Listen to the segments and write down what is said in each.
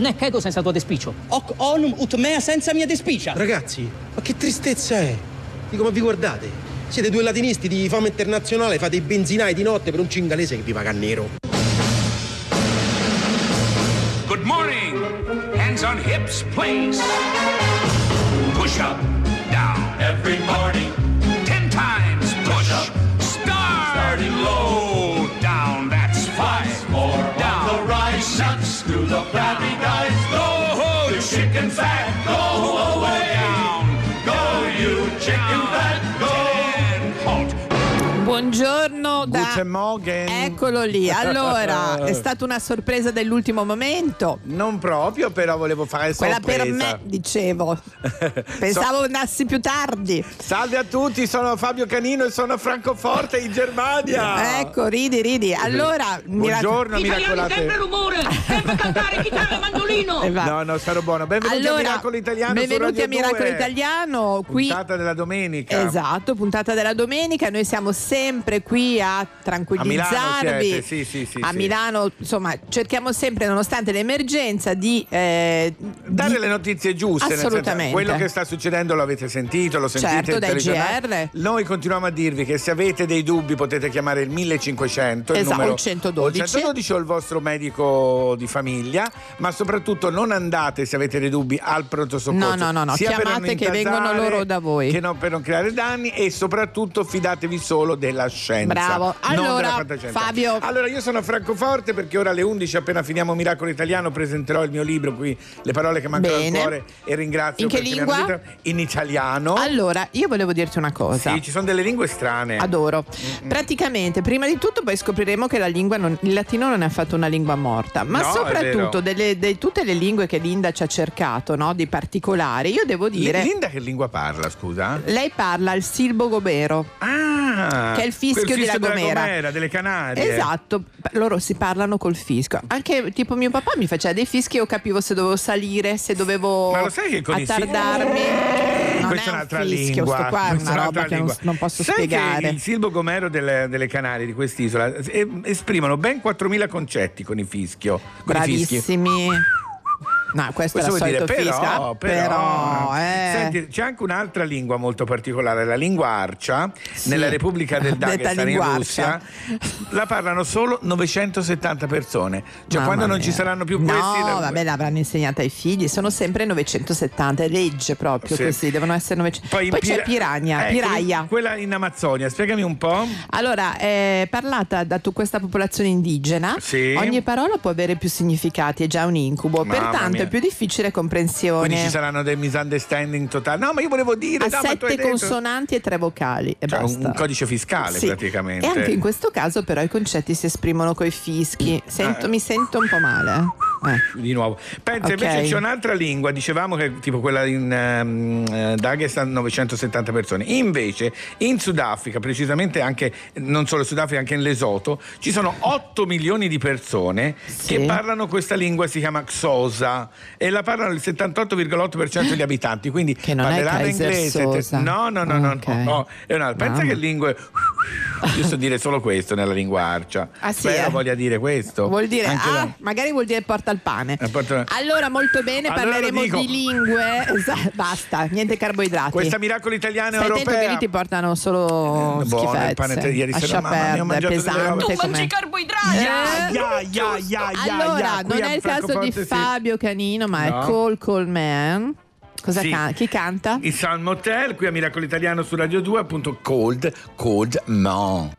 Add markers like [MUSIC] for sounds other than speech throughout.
Ne credo senza tuo despicio. Hoc onum ut mea senza mia despicia. Ragazzi, ma che tristezza è? Dico, ma vi guardate? Siete due latinisti di fama internazionale, fate i benzinai di notte per un cingalese che vi paga nero. Good morning. Hands on hips, please. Push up, down. Every morning. Chicken fat. Go away. Buongiorno da... Eccolo lì. Allora, è [LAUGHS] stata una sorpresa dell'ultimo momento. Non proprio, però volevo fare Quella sorpresa. per me, dicevo. [LAUGHS] Pensavo andassi più tardi. Salve a tutti, sono Fabio Canino e sono a Francoforte in Germania. Ecco, ridi, ridi. Allora, Buongiorno, miracolate. rumore, sempre cantare chitarra e mandolino. E va. No, no, starò buono. Benvenuti a Allora, Miracolo Italiano benvenuti a Miracolo 2. Italiano. Qui Puntata della domenica. Esatto, puntata della domenica. Noi siamo sempre qui a tranquillizzarvi. A Milano sì, sì, sì, A. Milano, insomma, cerchiamo sempre, nonostante l'emergenza, di. eh, Dare di- le notizie giuste, Assolutamente. quello che sta succedendo lo avete sentito, lo sentite Certo, il dai. GR. Noi continuiamo a dirvi che se avete dei dubbi potete chiamare il 1500, il Esatto, numero o il 112. o il 112 o il vostro medico di famiglia, ma soprattutto non andate se avete dei dubbi al pronto soccorso. No, no, no, no, chiamate che vengono loro da voi. Che non per non creare danni e soprattutto fidatevi solo della scienza. Bravo. Allora. Fabio. Allora, io sono a Francoforte perché ora alle 11 appena finiamo Miracolo Italiano presenterò il mio libro qui, Le parole che mancano Bene. al cuore e ringrazio In che lingua? detto- in italiano. Allora, io volevo dirti una cosa. Sì, ci sono delle lingue strane. Adoro. Praticamente, prima di tutto, poi scopriremo che la lingua non- il latino non è affatto una lingua morta, ma No, soprattutto delle, de- tutte le lingue che Linda ci ha cercato, no? di particolari, io devo dire. Linda che lingua parla, scusa? Lei parla il silbo gobero. Ah, Che è il fischio quel di La della Gomera. delle Canarie. Esatto, loro si parlano col fischio. Anche tipo mio papà mi faceva dei fischi io capivo se dovevo salire, se dovevo Ma lo sai che con i attardarmi. Non Questa è un un'altra fischio, lingua. qua è una roba che non, non posso Sai spiegare. Il silbo gomero delle, delle Canarie di quest'isola eh, esprimono ben 4.000 concetti con il fischio. Con i. Bravissimi. No, questo, Questo è il dire però, però, però, eh. Senti, c'è anche un'altra lingua molto particolare, la lingua arcia, Sì. nella Repubblica del [LAUGHS] Dagestan in Russia. La parlano solo 970 persone. Cioè, Mamma quando non mia. ci saranno più no, questi. la- vabbè, l'avranno insegnata ai figli. Sono sempre 970, è legge proprio Sì. così, devono essere 900. Poi, in c'è Pira- Piragna, Ecco, Piraia. Quella in Amazzonia, spiegami un po'. Allora, è parlata da questa popolazione indigena, Sì. ogni parola può avere più significati, è già un incubo, Mamma pertanto mia. è più difficile comprensione. Quindi ci saranno dei misunderstanding totali. No, ma io volevo dire. ha no, sette detto- consonanti e tre vocali e Cioè, un- basta. un codice fiscale Sì. praticamente. E anche in questo caso però i concetti si esprimono coi fischi. Sento- Eh. Mi sento un po' male. Eh. Di nuovo. Pensa, Ok. invece c'è un'altra lingua, dicevamo che tipo quella in eh, Dagestan 970 persone. Invece in Sudafrica, precisamente anche non solo in Sudafrica, anche in Lesotho, ci sono 8 milioni di persone Sì. che parlano questa lingua, si chiama Xhosa e la parlano il 78,8% degli abitanti, quindi Che non parleranno inglese. Sosa. No, no, no, no, Ok. no, no. È una- pensa Mamma. che lingue io so dire solo questo nella lingua arcia. Ah, sì, Spero eh? voglia dire questo. Vuol dire, ah, magari vuol dire porta al pane. Eh, Allora, molto bene, Allora parleremo di lingue. Esatto, basta, niente carboidrati. Questa miracolo italiana Stai europea. che lì ti portano solo Eh, buono, schifezze. il pane te- ieri sera, mamma mia, ho pesante Tu come... carboidrati! Ya, ya, ya, ya, ya, allora, non è il caso di. Fabio Canino, ma No. è Cole Coleman. Cosa Sì. can- chi canta? Il San Motel, qui a Miracolo Italiano su Radio 2, appunto Cold, Cold Man.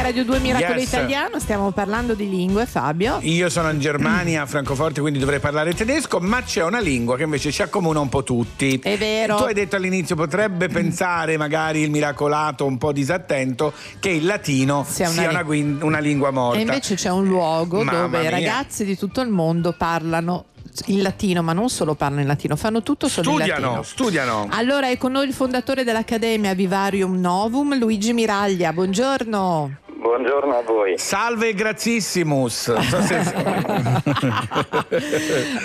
È Radio 2 Miracolo Yes. Italiano, stiamo parlando di lingue, Fabio. Io sono in Germania, a Francoforte, quindi dovrei parlare tedesco, ma c'è una lingua che invece ci accomuna un po' tutti. È vero. Tu hai detto all'inizio, potrebbe pensare magari il miracolato un po' disattento che il latino Sia sia, una una, li- guin- una lingua morta. E invece c'è un luogo Mamma dove i ragazzi di tutto il mondo parlano in latino, ma non solo parlano in latino, fanno tutto solo in Studiano, latino. studiano. Allora è con noi il fondatore dell'Accademia Vivarium Novum, Luigi Miraglia. Buongiorno. Buongiorno a voi. Salve grazissimus. [LAUGHS]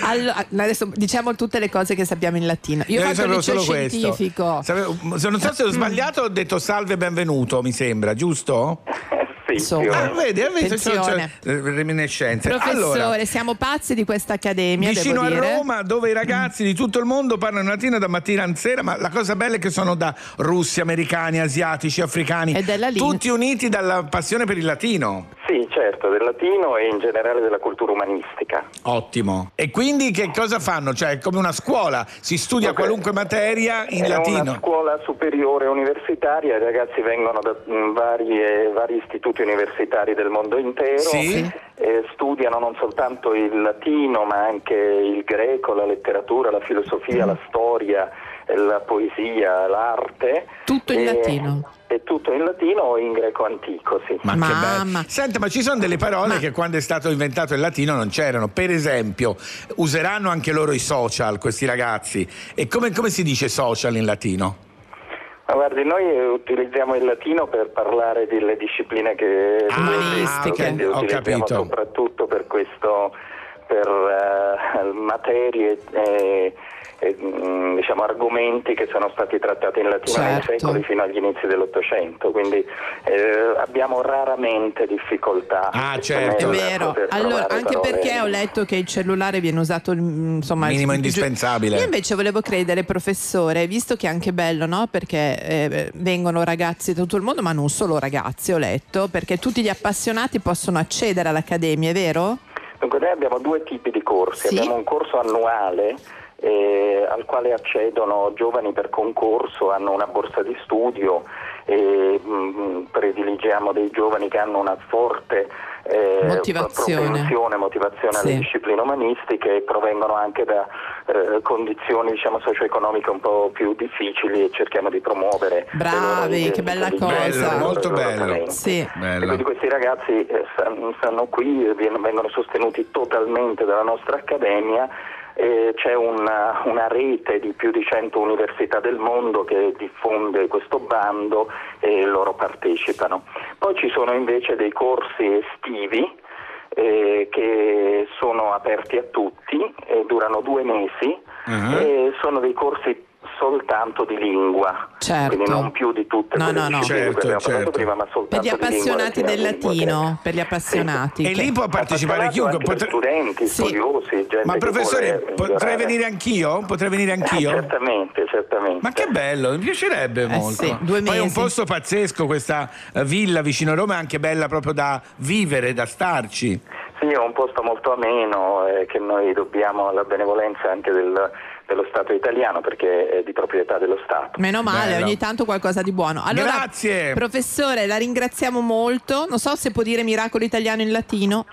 Allora, adesso diciamo tutte le cose che sappiamo in latino. Io, ho fatto il sapevo liceo solo questo. scientifico. Sapevo- se non so se ho sbagliato, ho detto salve e benvenuto, mi sembra, giusto? [LAUGHS] o Ah, vedi? C'ho- c'ho- Attenzione. eh, reminiscenze. Professore, Allora, siamo pazzi di questa accademia, Vicino devo a dire. Roma, dove i ragazzi di tutto il mondo parlano latino da mattina a sera, ma la cosa bella è che sono da russi, americani, asiatici, africani, tutti uniti dalla passione per il latino. Sì, certo, del latino e in generale della cultura umanistica. Ottimo. E quindi che cosa fanno? Cioè, è come una scuola, si studia Ok. qualunque materia in È una latino. scuola superiore universitaria, i ragazzi vengono da mm, varie- vari istituti universitari del mondo intero, Sì. e studiano non soltanto il latino ma anche il greco, la letteratura, la filosofia, la storia, eh, la poesia, l'arte. Tutto in E- latino. È tutto in latino o in greco antico, sì. Ma che Mamma. bello. Senta, ma ci sono delle parole Ma- che quando è stato inventato il latino non c'erano. Per esempio, useranno anche loro i social, questi ragazzi. E come, come si dice social in latino? Ma guardi, noi eh, utilizziamo il latino per parlare delle discipline che Ah, Umanistiche. ho utilizziamo capito. soprattutto per questo per eh, [LAUGHS] materie e e, mm, diciamo argomenti che sono stati trattati in latino nei Certo. secoli fino agli inizi dell'Ottocento, quindi eh, abbiamo raramente difficoltà. Ah, certo. È vero, allora anche parole- perché ho letto che il cellulare viene usato mm, insomma Minimo giu- indispensabile. Io invece volevo credere, professore, visto che è anche bello, no? Perché eh, vengono ragazzi da tutto il mondo, ma non solo ragazzi, ho letto, perché tutti gli appassionati possono accedere all'accademia, è vero? Dunque noi abbiamo due tipi di corsi, Sì. abbiamo un corso annuale eh, al quale accedono giovani per concorso, hanno una borsa di studio e mh, prediligiamo dei giovani che hanno una forte eh, Motivazione. motivazione alle Sì. discipline umanistiche e provengono anche da eh, condizioni diciamo, socio-economiche un po' più difficili e cerchiamo di promuovere Bravi, che bella cosa. loro- Molto bello. Sì. E Bello. quindi questi ragazzi eh, stanno, qui, vengono sostenuti totalmente dalla nostra accademia e c'è una, una rete di più di 100 università del mondo che diffonde questo bando e loro partecipano. Poi ci sono invece dei corsi estivi eh, che sono aperti a tutti, e durano due mesi e sono dei corsi soltanto di lingua, Certo. quindi non più di tutte No, quelle no, no. Certo, abbiamo parlato certo. prima, ma Per soltanto gli di lingua appassionati latina, del latino, per gli appassionati. E che- lì può partecipare Appassionati chiunque. potre- studenti, Sì. studiosi, gente Ma professore, potrei venire anch'io? Potrei venire anch'io? Certamente, certamente. Ma che bello, mi piacerebbe molto. Eh sì, due Poi è un mesi. posto pazzesco questa eh, villa vicino a Roma, è anche bella proprio da vivere, da starci. Sì, è un posto molto ameno eh, che noi dobbiamo alla benevolenza anche del- dello Stato italiano perché è di proprietà dello Stato. Meno male, Bello. ogni tanto qualcosa di buono. Allora, Grazie. Professore, la ringraziamo molto. Non so se può dire miracolo italiano in latino.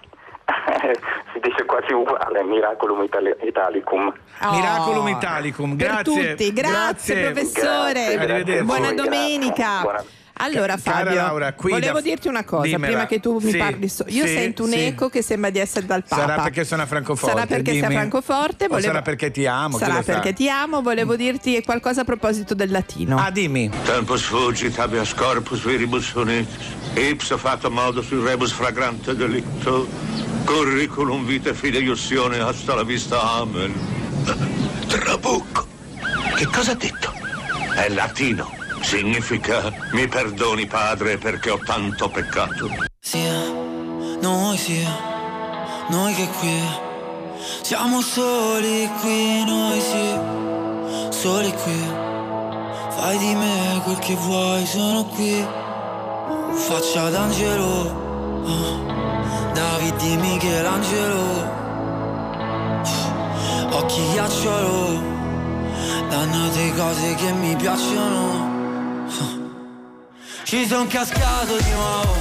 [LAUGHS] si dice quasi uguale, Miraculum Itali- Italicum. Oh. Miraculum Italicum, Per grazie. tutti, grazie, Grazie. professore. Grazie, Buona domenica. Buona- Allora Cara Fabio, Laura, qui volevo da- dirti una cosa dimmela. prima che tu mi Sì, parli. so- Io sì, sento un sì. eco che sembra di essere dal Papa. Sarà perché sono a Francoforte. Sarà perché sei a. Francoforte. O volevo- sarà perché ti amo. Sarà lo sa. perché ti amo. Volevo dirti qualcosa a proposito del latino. Ah, dimmi. Tempus fugit habeas corpus viribus unitus, ipso fato modo sui rebus fragrante delicto, curriculum vitae fideiussione hasta la vista, amen. [LAUGHS] Trabucco. Che cosa ha detto? È latino. Significa mi perdoni padre perché ho tanto peccato. Sia, noi sia, noi che qui siamo soli qui, noi sì, soli qui. Fai di me quel che vuoi, sono qui. Faccia d'angelo, oh, David di Michelangelo. Occhi ghiacciolo, dannate cose che mi piacciono. Ci son cascato di nuovo.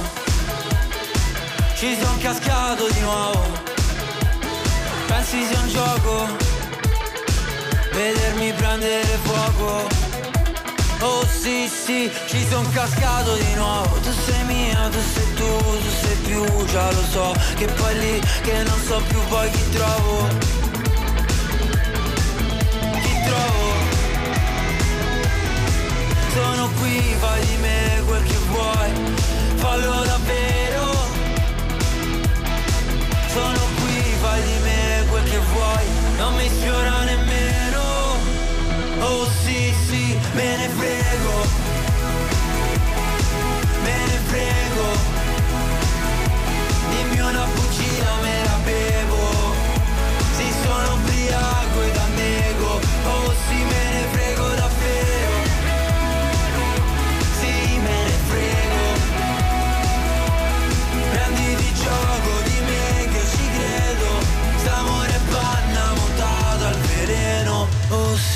Ci son cascato di nuovo. Pensi sia un gioco? Vedermi prendere fuoco. Oh sì sì, ci son cascato di nuovo. Tu sei mia, tu sei tu, tu sei più Già lo so, che poi lì che non so più poi chi trovo. Chi trovo sono qui, fai di me quel che vuoi, fallo davvero. Sono qui, fai di me quel che vuoi, non mi sfiora nemmeno. Oh sì, sì, me ne frego.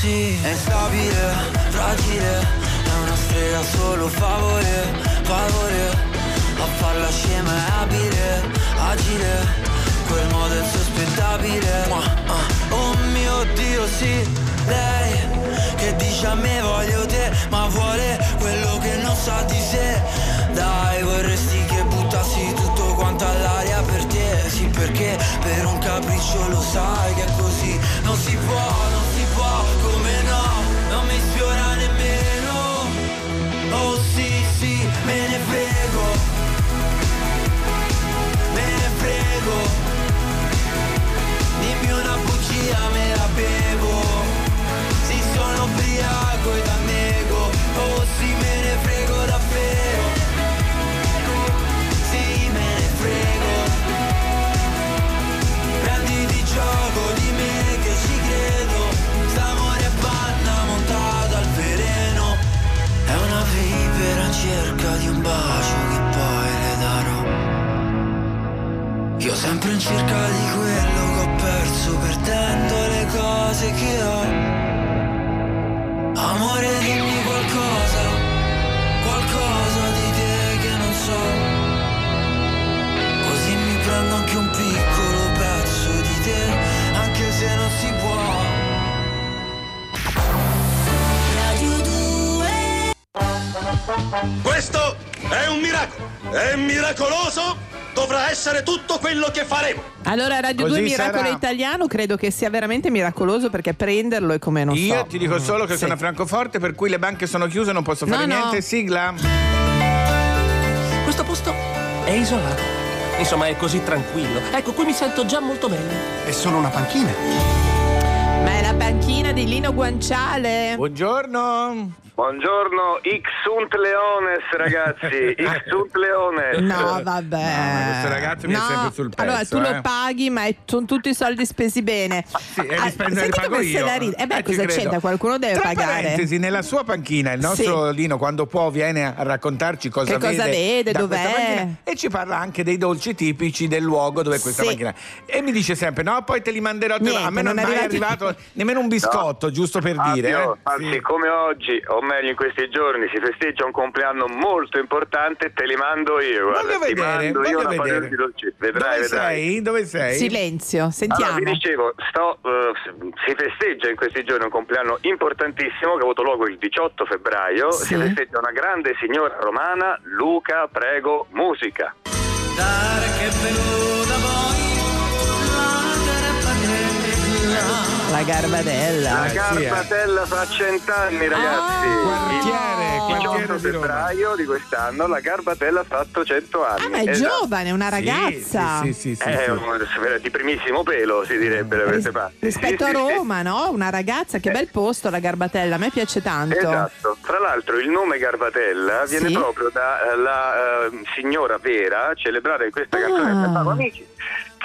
Oh sì, è instabile, fragile È una strega solo favore, favore A farla scema è abile, agile Quel modo è insospettabile Mua, ah. Oh mio Dio sì, lei che dice a me voglio te Ma vuole quello che non sa di sé. Dai vorresti che buttassi tutto quanto all'aria per te? Sì perché per un capriccio lo sai che così Non si può, non bugia, me la bevo. Sì, sono ubriaco ed annego Oh sì, me ne frego davvero. Sì, me ne frego. Prenditi gioco di me che ci credo. St'amore è panna montata al veleno. È una vipera cerca di un bacio che poi le darò. Io sempre in cerca di quello che ho perso perdendo le cose che ho. Amore dimmi qualcosa, qualcosa di te che non so. Così mi prendo anche un piccolo pezzo di te, anche se non si può. Radio 2 Questo è un miracolo! È miracoloso dovrà essere tutto quello che faremo. Allora, Radio Così 2 Miracolo sarà. Italiano credo che sia veramente miracoloso perché prenderlo è come non so. Io ti dico solo che Sì. sono a Francoforte, per cui le banche sono chiuse, non posso No, fare no. niente. Sigla. Questo posto è isolato. Insomma, è così tranquillo. Ecco, qui mi sento già molto bene. È solo una panchina. Ma è la panchina di Lino Guanciale. Buongiorno. Buongiorno, Ixunt Leones ragazzi, [LAUGHS] Ixunt Leones. No, vabbè. ma questo ragazzo mi è sempre sul pezzo, Allora, tu eh. lo paghi, ma è- sono tutti i soldi spesi bene. Sì, e Ah, li spendo- li senti pago io. la ride. Eh beh, Eh, cosa c'entra? Qualcuno deve Tra pagare. parentesi, nella sua panchina, il nostro Lino, quando può, viene a raccontarci cosa Che cosa vede, da dov'è. e ci parla anche dei dolci tipici del luogo dove è questa Sì. panchina. E mi dice sempre: No, poi te li manderò. te lo-". Niente, a me non, non è mai arrivato- arrivato nemmeno un biscotto, giusto per dire. Fabio, eh. anzi, Sì. come oggi, o meglio in questi giorni, si festeggia un compleanno molto importante, te li mando io. Guarda, Voglio ti vedere, mando io voglio una vedere. Vedrai, Dove vedrai. sei? Dove sei? Silenzio, sentiamo. Allora, vi dicevo, sto, eh, si festeggia in questi giorni un compleanno importantissimo che ha avuto luogo il 18 febbraio. Sì. Si festeggia una grande signora romana, Luca, prego, musica. Dare che venuta poi la La Garbadella. La Eh, sì, eh. Garbatella fa cent'anni, ragazzi. Quartiere, Il quartiere 18 di Roma. febbraio di quest'anno la Garbatella ha fatto 100 anni. Ah, ma è Esatto. giovane, è una ragazza. Sì, sì, sì, sì, È sì. di primissimo pelo, si direbbe da queste Ris- parti. rispetto Sì, a. [LAUGHS] Roma, no? Una ragazza, che bel posto la Garbatella, a me piace tanto. Esatto, tra l'altro il nome Garbatella viene proprio dalla signora vera celebrata in questa canzone Ah. Paolo Amici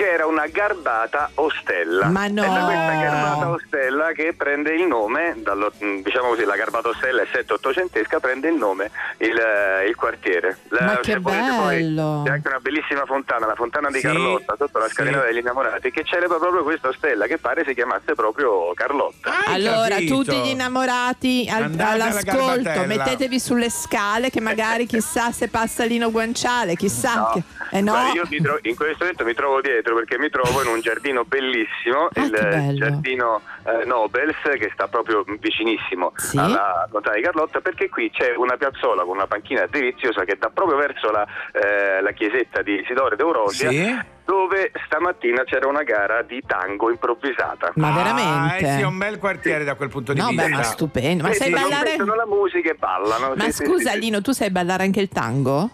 che era una garbata ostella. Ma no. È da questa garbata ostella che prende il nome, dallo- diciamo così, la garbata ostella è 7-800esca, prende il nome il, eh, il quartiere. La- Ma che volete poi, bello. C'è anche una bellissima fontana, la fontana di Sì, Carlotta, sotto la sì. scalinata degli innamorati, che celebra proprio questa ostella, che pare si chiamasse proprio Carlotta. Hai Allora, capito? tutti gli innamorati al- all'ascolto, mettetevi sulle scale che magari chissà se passa Lino Guanciale, chissà. No. Che... Eh no. Guarda, io mi tro- in questo momento mi trovo dietro perché mi trovo in un giardino bellissimo, Ah, il giardino eh, Nobels che sta proprio vicinissimo Sì? alla Fontana di Carlotta perché qui c'è una piazzola con una panchina deliziosa che dà proprio verso la, eh, la chiesetta di Isidore d'Eurosia Sì? dove stamattina c'era una gara di tango improvvisata. Ma Ah, veramente? eh sì, è un bel quartiere da quel punto di No, vista. beh, ma stupendo. Ma Vedi, sai non ballare? mettono la musica e ballano. Ma Sì, scusa sì, sì. Lino, tu sai ballare anche il tango?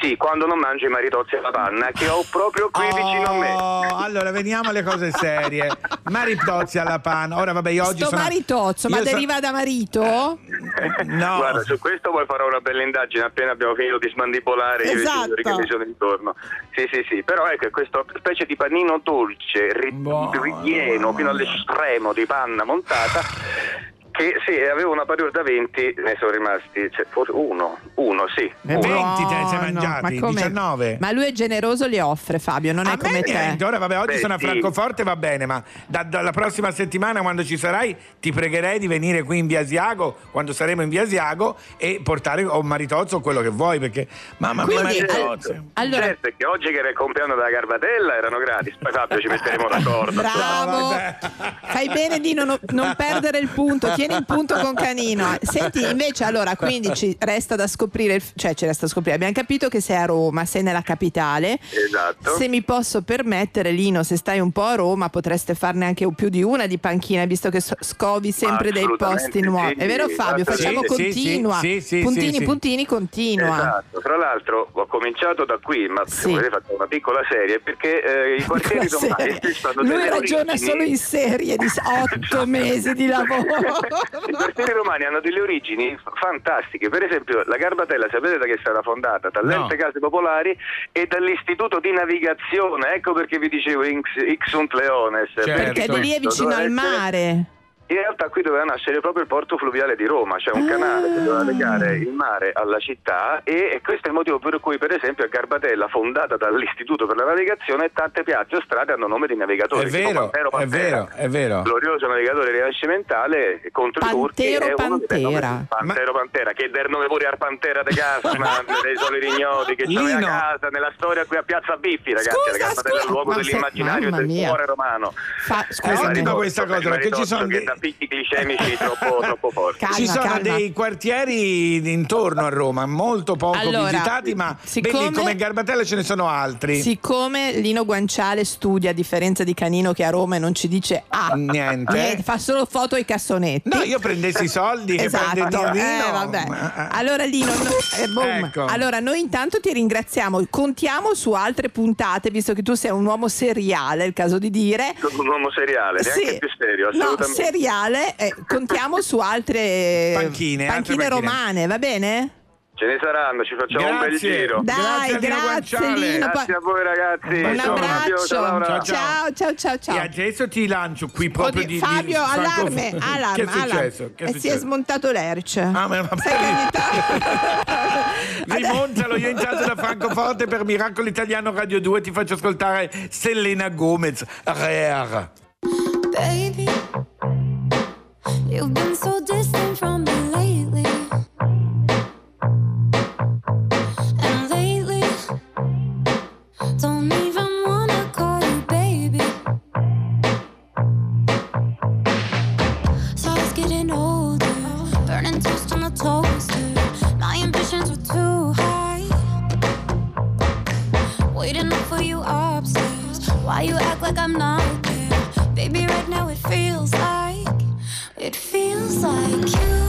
Sì, quando non mangi i maritozzi alla panna che ho proprio qui vicino a me. Oh, allora veniamo alle cose serie. Maritozzi alla panna. Ora vabbè, io oggi Sto sono maritozzo, ma deriva da marito? No. Guarda, su questo poi farò una bella indagine appena abbiamo finito di smandibolare e i Esatto. signori che mi sono intorno. Sì, sì, sì, però ecco, è questa specie di panino dolce, ri- ripieno fino all'estremo di panna montata. Che sì, aveva una parure da 20, ne sono rimasti cioè, forse uno, uno sì. E uno. 20 te ne sei mangiati, Ma come? 19. Ma lui è generoso, li offre Fabio, non a è come me te. niente, ora vabbè, oggi Beh, sono a sì. Francoforte, va bene, ma da- dalla prossima settimana quando ci sarai ti pregherei di venire qui in Via Asiago, quando saremo in Via Asiago e portare o un maritozzo o quello che vuoi, perché mamma mia, maritozzo. al- allora, Certo, è che oggi che era il compleanno della Garbatella erano gratis, poi Fabio ci metteremo d'accordo. Bravo, No, fai bene di non, non perdere il punto, [LAUGHS] tieni il punto con Canino. Senti, invece, allora, quindi ci resta da scoprire, cioè ci resta da scoprire, abbiamo capito che sei a Roma, sei nella capitale. Esatto. Se mi posso permettere, Lino, se stai un po' a Roma, potreste farne anche più di una di panchina, visto che scovi sempre dei posti nuovi. sì, È vero, Fabio? Facciamo assolutamente. Sì, continua. sì, sì, puntini, puntini, continua. Esatto, tra l'altro ho cominciato da qui, ma se volete facciamo una piccola serie perché eh, i quartieri serie. stanno Lui ragiona origini- solo in serie di otto [LAUGHS] mesi di lavoro. [LAUGHS] I quartieri romani hanno delle origini fantastiche, per esempio la Garbatella sapete da che è stata fondata? Dall'Ente Case Popolari e dall'Istituto di Navigazione, ecco perché vi dicevo Ix, Ixunt Leones. Certo. Perché di lì è vicino al essere- mare. In realtà qui doveva nascere proprio il porto fluviale di Roma, cioè un canale che doveva legare il mare alla città e, e questo è il motivo per cui per esempio a Garbatella, fondata dall'Istituto per la Navigazione, tante piazze o strade hanno nome di navigatori. È vero, Pantero è Pantera. vero, è vero. Glorioso navigatore rinascimentale contro i turchi. Pantero è uno dei nomi- Pantera. Pantero Pantera, che der nome pure al Pantera de Gassman, [LAUGHS] dei soli rignoti che c'aveva Lino. casa nella storia qui a Piazza Biffi, ragazzi. Scusa, la Garbatella è il scusa. luogo Ma dell'immaginario e del mia. cuore romano. Fa- Eh, scusami. Maritozzo, questa cosa, perché ci sono che picchi glicemici [LAUGHS] troppo, troppo forti. Calma, Ci sono calma. dei quartieri intorno a Roma, molto poco Allora, visitati, ma siccome- belli come Garbatella ce ne sono altri. Siccome Lino Guanciale studia a differenza di Canino che a Roma e non ci dice ah, Niente. fa solo foto ai cassonetti. No, io prendessi i soldi che Esatto, prende Nino Nino. eh, vabbè. Ma- Allora Lino, no- eh, boom. Ecco. allora noi intanto ti ringraziamo, contiamo su altre puntate, visto che tu sei un uomo seriale, è il caso di dire. Sono un uomo seriale, neanche Sì. più serio, No, assolutamente. Seriale, eh, contiamo su altre Panchine, altre panchine. romane, va bene? Ce ne saranno, ci facciamo un bel Grazie. giro. Dai, Grazie grazie. Lino. Grazie a voi ragazzi. Un abbraccio. ciao. Ciao, Ciao, ciao, ciao, ciao. E adesso ti lancio qui proprio Oddio, di, di Fabio, Franco- allarme, allarme, Che è successo? allarme. Che è e si è successo? smontato l'Erc. Ah, ma va tanto- Rimontalo, io intanto da Francoforte per Miracolo Italiano Radio 2 ti faccio ascoltare Selena Gomez. Rare. Baby, you've been so distant from me lately. And lately, don't even wanna call you baby. So I was getting older, burning toast on the toaster. My ambitions were too high. Waiting up for you upstairs. Why you act like I'm not there? Baby, right now it feels like like you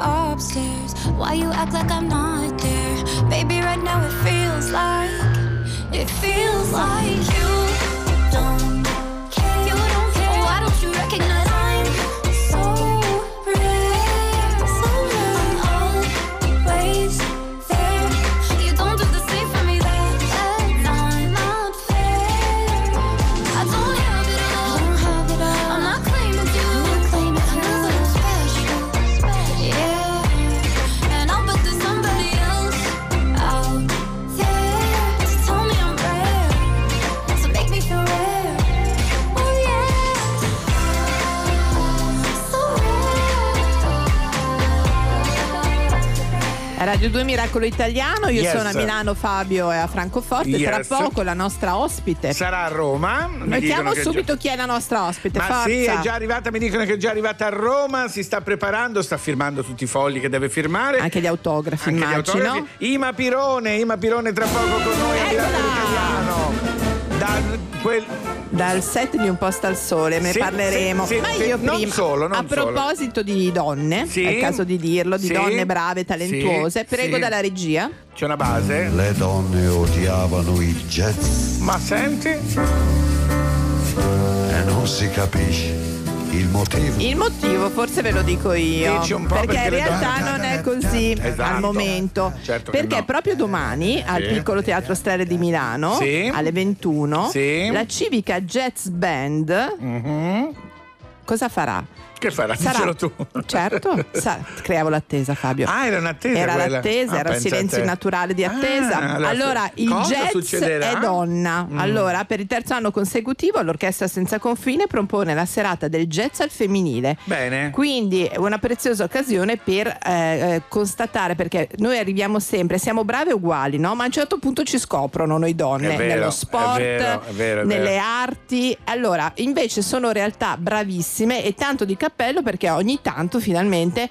upstairs. Why you act like I'm not there? Baby, right now it feels like it feels like Radio 2 Miracolo Italiano, io Yes. sono a Milano, Fabio è a Francoforte. Tra Yes. poco la nostra ospite. Sarà a Roma. Mi che subito chi è la nostra ospite. Ma Forza. sì, è già arrivata, mi dicono che è già arrivata a Roma, si sta preparando, sta firmando tutti i fogli che deve firmare. Anche gli autografi, Anche gli immagino. autografi. Ima Pirone, Ima Pirone tra poco con noi a Miracolo Italiano. Da quel... Dal set di Un posto al sole ne Sì, parleremo. sì, sì, Ma sì. io Non prima, solo, non a solo. proposito di donne, Sì. è il caso di dirlo, di Sì. donne brave, talentuose, Sì, prego sì. dalla regia. C'è una base? Le donne odiavano il jazz Ma senti? e non si capisce il motivo. Il motivo forse ve lo dico io, Dici un po' perché, perché in realtà donne- non è [LAUGHS] così Esatto. al momento. Certo che perché no. proprio domani al Sì. Piccolo Teatro Stelle di Milano Sì. alle 21 Sì. la Civica Jazz Band cosa farà? Che farà? Sarà- tu. Certo, sa- creavo l'attesa Fabio. Ah, era un'attesa Era quella. l'attesa, Ah, era il silenzio naturale di attesa. Ah, allora, allora, il jazz succederà? è donna. Mm. Allora, per il terzo anno consecutivo, l'Orchestra Senza Confine propone la serata del jazz al femminile. Bene. Quindi è una preziosa occasione per eh, eh, constatare, perché noi arriviamo sempre, siamo brave uguali, no? Ma a un certo punto ci scoprono noi donne È vero, nello è sport, vero, è vero, è nelle arti. Allora, invece sono realtà bravissime e tanto di cappello perché ogni tanto finalmente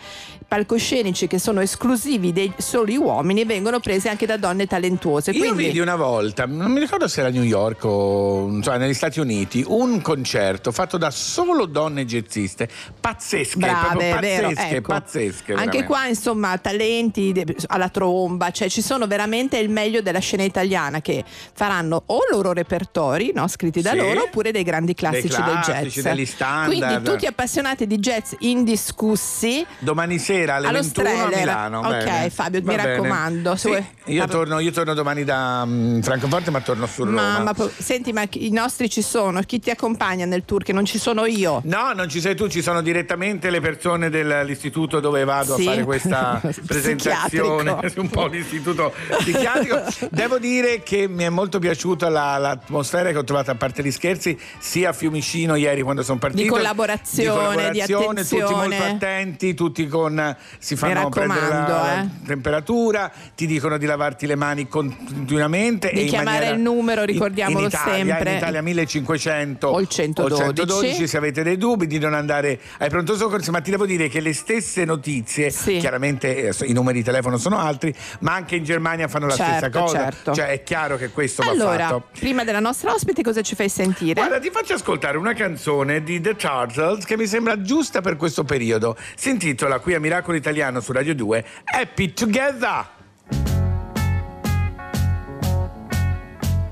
palcoscenici che sono esclusivi dei soli uomini vengono presi anche da donne talentuose. Io Quindi vidi una volta, non mi ricordo se era a New York o insomma, negli Stati Uniti, un concerto fatto da solo donne jazziste, pazzesche, Brave, pazzesche, ecco. pazzesche. Anche veramente. qua, insomma, talenti alla tromba, cioè ci sono veramente il meglio della scena italiana che faranno o loro repertori, no, scritti da Sì. loro, oppure dei grandi classici, classici, del jazz. Quindi tutti appassionati di jazz indiscussi. Domani sera alle Allo 21 a Streller. Milano. Ok, bene. Fabio, Va mi bene. raccomando, Sì, io, torno, io torno domani da mm, Francoforte, ma torno su Roma. Ma, ma senti, ma i nostri ci sono, chi ti accompagna nel tour che non ci sono io? No, non ci sei tu, ci sono direttamente le persone dell'istituto dove vado Sì. a fare questa [LAUGHS] presentazione. [LAUGHS] Un po' l'istituto psichiatrico. Devo dire che mi è molto piaciuta la- l'atmosfera che ho trovato, a parte gli scherzi, sia a Fiumicino ieri quando sono partito. Di collaborazione, di collaborazione, tutti molto attenzione. attenti, tutti con si fanno prendere la, eh. temperatura, ti dicono di lavarti le mani continuamente. Di e chiamare maniera- il numero, ricordiamolo in Italia, sempre. In Italia 1500 O il 112. 112, se avete dei dubbi di non andare ai pronto soccorso, ma ti devo dire che le stesse notizie, chiaramente eh, i numeri di telefono sono altri, ma anche in Germania fanno la Certo, stessa cosa. certo. Cioè è chiaro che questo va Allora, fatto. prima della nostra ospite, cosa ci fai sentire? Guarda, ti faccio ascoltare una canzone di The Turtles che mi sembra giusta per questo periodo. Si intitola qui a Miracolo Italiano su Radio 2 Happy Together.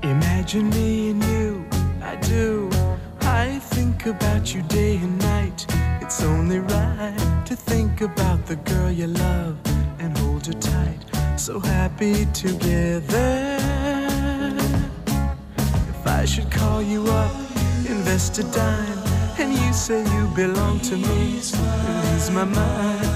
Imagine me and you, I do. I think about you day and night. It's only right to think about the girl you love and hold her tight. So happy together. If I should call you up, invest a dime, and you say you belong to me, lose my mind.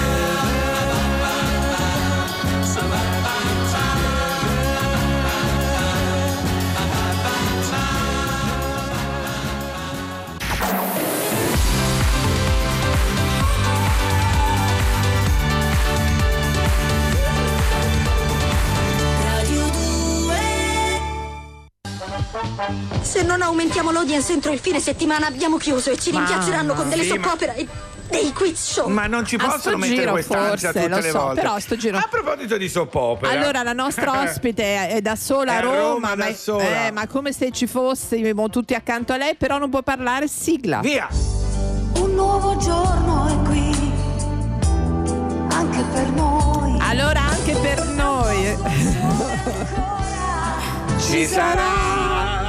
Non aumentiamo l'audience entro il fine settimana abbiamo chiuso e ci rimpiazzeranno con delle Sì, soppopera e dei quiz show. Ma non ci possono mettere quest'ansia tutte lo le so, volte. però sto giro- A proposito di soppopera. Allora, la nostra [LAUGHS] ospite è- è da sola È a a Roma, Roma ma, da sola. eh, ma come se ci fossimo tutti accanto a lei, però non può parlare, sigla. Via! Un nuovo giorno è qui, anche per noi. Allora, anche per noi. Ci sarà!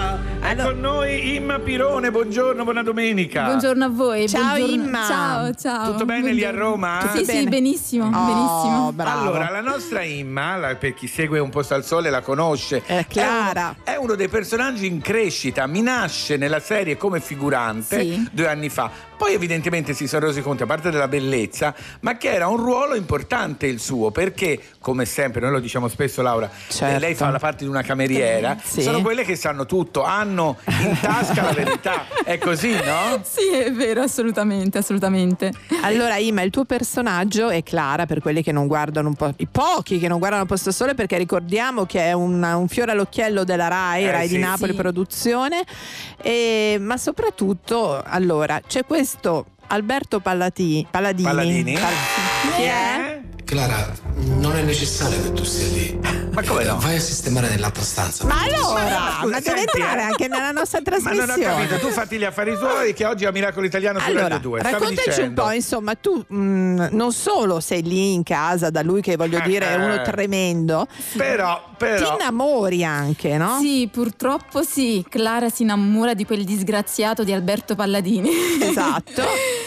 È con noi Imma Pirone, buongiorno, buona domenica. Buongiorno a voi. Ciao, buongiorno. Imma. Ciao, ciao. Tutto bene lì a Buongiorno. Roma? Sì, Tutto sì, bene. benissimo, Oh, benissimo. bravo. Allora, la nostra Imma, la- per chi segue un posto al sole la conosce, È Clara. È, uno, è uno dei personaggi in crescita, mi nasce nella serie come figurante Sì. due anni fa. Poi evidentemente si sono resi conto, a parte della bellezza, ma che era un ruolo importante il suo, perché come sempre, noi lo diciamo spesso Laura, Certo. eh, lei fa la parte di una cameriera, Sì. sono quelle che sanno tutto, hanno in tasca la verità, è così, no? [LAUGHS] Sì, è vero, assolutamente, assolutamente. Allora, Ima, il tuo personaggio è Clara per quelli che non guardano un po', i pochi che non guardano Posto Sole, perché ricordiamo che è un, un fiore all'occhiello della RAI, Eh, RAI sì. di Napoli Sì. Produzione, e- ma soprattutto, allora, c'è questo Alberto Pallati- Palladini. Palladini? Pal- chi è? Clara, non è necessario che tu sia lì. Ma come no? Vai a sistemare nell'altra stanza. Ma allora, Ma ma deve senti, entrare eh. anche nella nostra [LAUGHS] Ma non ho trasmissione. capito, tu fatti gli affari tuoi che oggi a Miracolo Italiano su Allora, Radio 2. Stavi raccontaci un dicendo. po', insomma, tu mh, non solo sei lì in casa da lui che voglio dire è uno tremendo, Però, ti però innamori anche, no? Sì, purtroppo sì. Clara si innamora di quel disgraziato di Alberto Palladini. [LAUGHS] Esatto.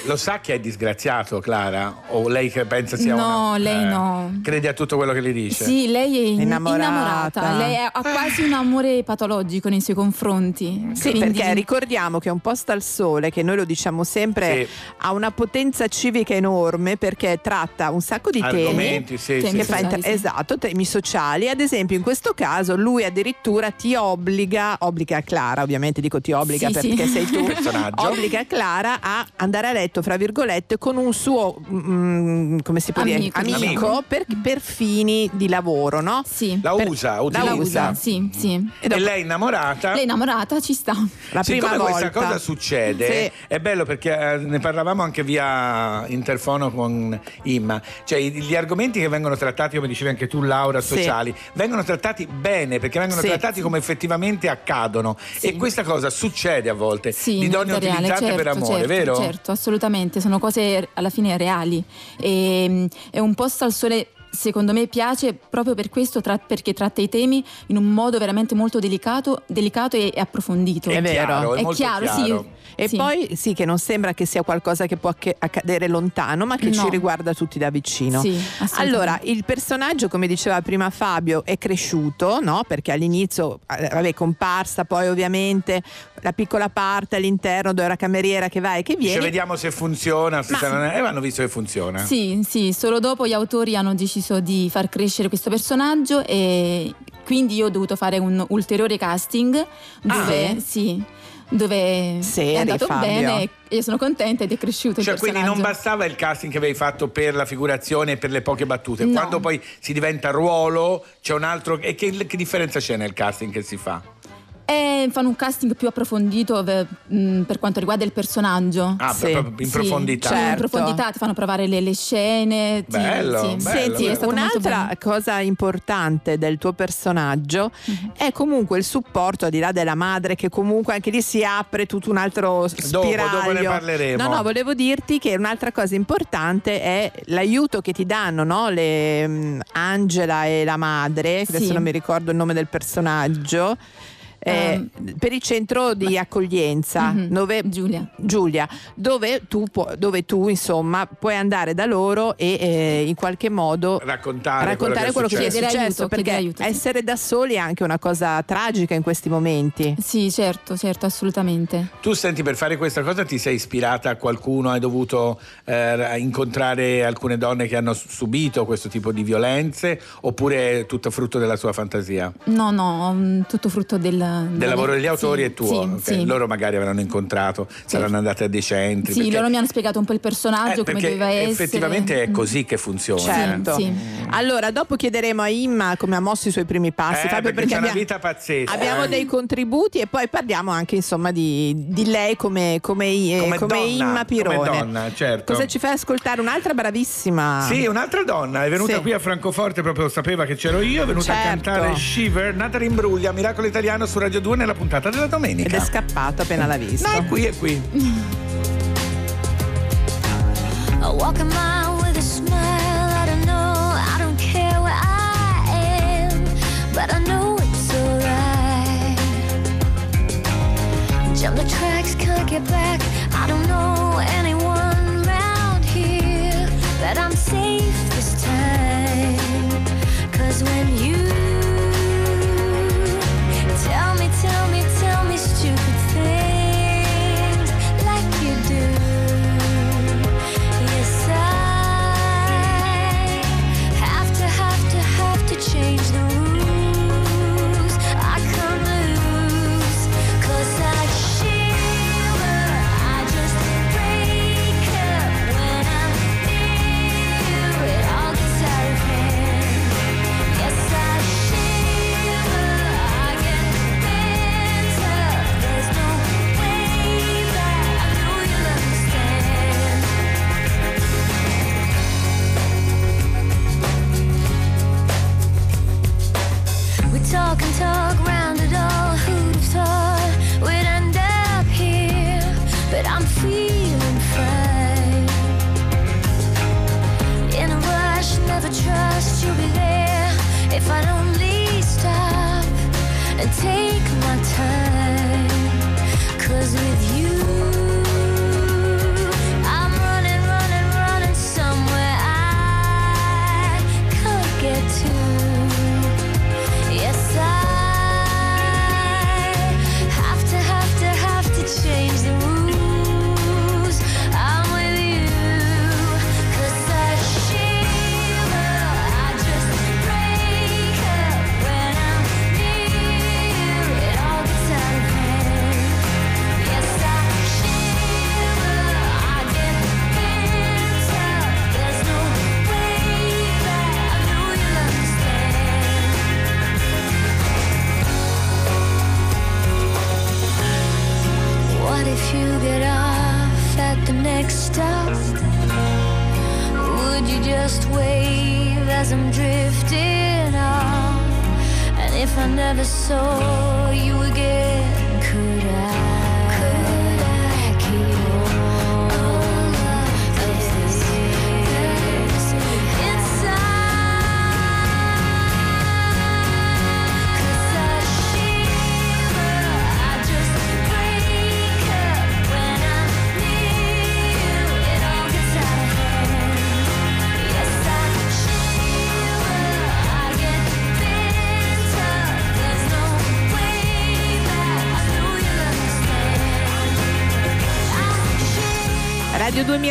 lo sa che è disgraziato Clara? O lei che pensa sia No, una... lei no. Credi a tutto quello che le dice? Sì, lei è in- Innamorata. innamorata. Lei ha quasi un amore patologico nei suoi confronti. Sì, Quindi- perché ricordiamo che un posto al sole, che noi lo diciamo sempre, Sì. ha una potenza civica enorme perché tratta un sacco di temi. Argomenti, sì, Temi sì, Che sì. inter- esatto, temi sociali. Ad esempio, in questo caso, lui addirittura ti obbliga, obbliga Clara, ovviamente dico ti obbliga Sì, perché sì. sei tu, [LAUGHS] Personaggio. obbliga Clara a andare a letto, fra virgolette, con un suo, mm, come si può Amico, dire, amico, diciamo. Per, per fini di lavoro, no? Sì. La Per- usa, utilizza. La usa. sì, sì. E E dopo- lei è innamorata? Lei è innamorata, ci sta. la prima Siccome volta. questa cosa succede, Sì. è bello perché eh, ne parlavamo anche via interfono con Imma. Cioè, gli argomenti che vengono trattati, come dicevi anche tu, Laura, Sì. sociali, vengono trattati bene perché vengono Sì. trattati come effettivamente accadono. Sì. E questa cosa succede a volte. Sì, di donne utilizzate per certo, amore, certo, vero? Certo, assolutamente, sono cose alla fine reali. E, mm, è un posto al sole. Secondo me piace proprio per questo, tra- perché tratta i temi in un modo veramente molto delicato, delicato e, e approfondito. È vero. chiaro, è, È molto chiaro, sì. chiaro. E Sì. poi sì, che non sembra che sia qualcosa che può accadere lontano, ma che ci No. riguarda tutti da vicino. Sì, allora, il personaggio, come diceva prima Fabio, è cresciuto, no? Perché all'inizio, eh, vabbè, comparsa, poi ovviamente la piccola parte all'interno dove era cameriera che va e che viene. vediamo se funziona, se Ma- sarà- e hanno visto che funziona. Sì, sì, solo dopo gli autori hanno deciso di far crescere questo personaggio e quindi io ho dovuto fare un ulteriore casting dove, Ah. sì, dove Seri, è andato Fabio. bene e sono contenta ed è cresciuto Cioè, quindi non bastava il casting che avevi fatto per la figurazione e per le poche battute. No. Quando poi si diventa ruolo, c'è un altro. E che, che differenza c'è nel casting che si fa? E fanno un casting più approfondito eh, mh, per quanto riguarda il personaggio. Ah, Sì. proprio in Sì, profondità. cioè, in Certo. profondità ti fanno provare le, le scene. Bello, sì. bello, Senti, Sì, è stato molto un'altra bello. cosa importante del tuo personaggio Mhm. è comunque il supporto al di là della madre che comunque anche lì si apre tutto un altro spiraglio. dopo ne parleremo. No, no, volevo dirti che un'altra cosa importante è l'aiuto che ti danno, no? Le, mm, Angela e la madre, Sì. adesso non mi ricordo il nome del personaggio. Eh, per il centro di accoglienza Mhm. dove, Giulia. Giulia, dove tu, può- dove tu insomma puoi andare da loro e eh, in qualche modo Raccontare, raccontare quello che, ti è Chiedere successo aiuto, perché aiuto, sì. essere da soli è anche una cosa tragica in questi momenti. Sì, certo, certo, assolutamente. Tu senti, per fare questa cosa ti sei ispirata a qualcuno? Hai dovuto eh, incontrare alcune donne che hanno subito questo tipo di violenze? Oppure è tutto frutto della sua fantasia? No, no, mm, tutto frutto del, Del lavoro degli autori sì, e tuo? Sì, ok? sì. Loro magari avranno incontrato, saranno andate a dei centri. Sì, perché- loro mi hanno spiegato un po' il personaggio, eh, come perché doveva essere. effettivamente è Mm. così che funziona. Certo. Sì. Allora, dopo chiederemo a Imma come ha mosso i suoi primi passi, Eh, Fabio, perché c'è una abbiamo- vita pazzesca. Abbiamo eh. dei contributi e poi parliamo anche insomma di, di lei come, come, eh, Come come donna, Imma Pirone. come donna, certo. Cosa ci fai ascoltare? Un'altra bravissima. Sì, un'altra donna è venuta Sì. qui a Francoforte, proprio sapeva che c'ero io, è venuta Certo. a cantare Shiver, nata Imbruglia, Miracolo Italiano su Radio 2 nella puntata della domenica. Ed è scappata appena l'ha vista. No, è qui, è qui. I walk a mile with a smile. I don't know, I don't care where I am, but I know it's alright. Jump the tracks, can't get back. I don't know anyone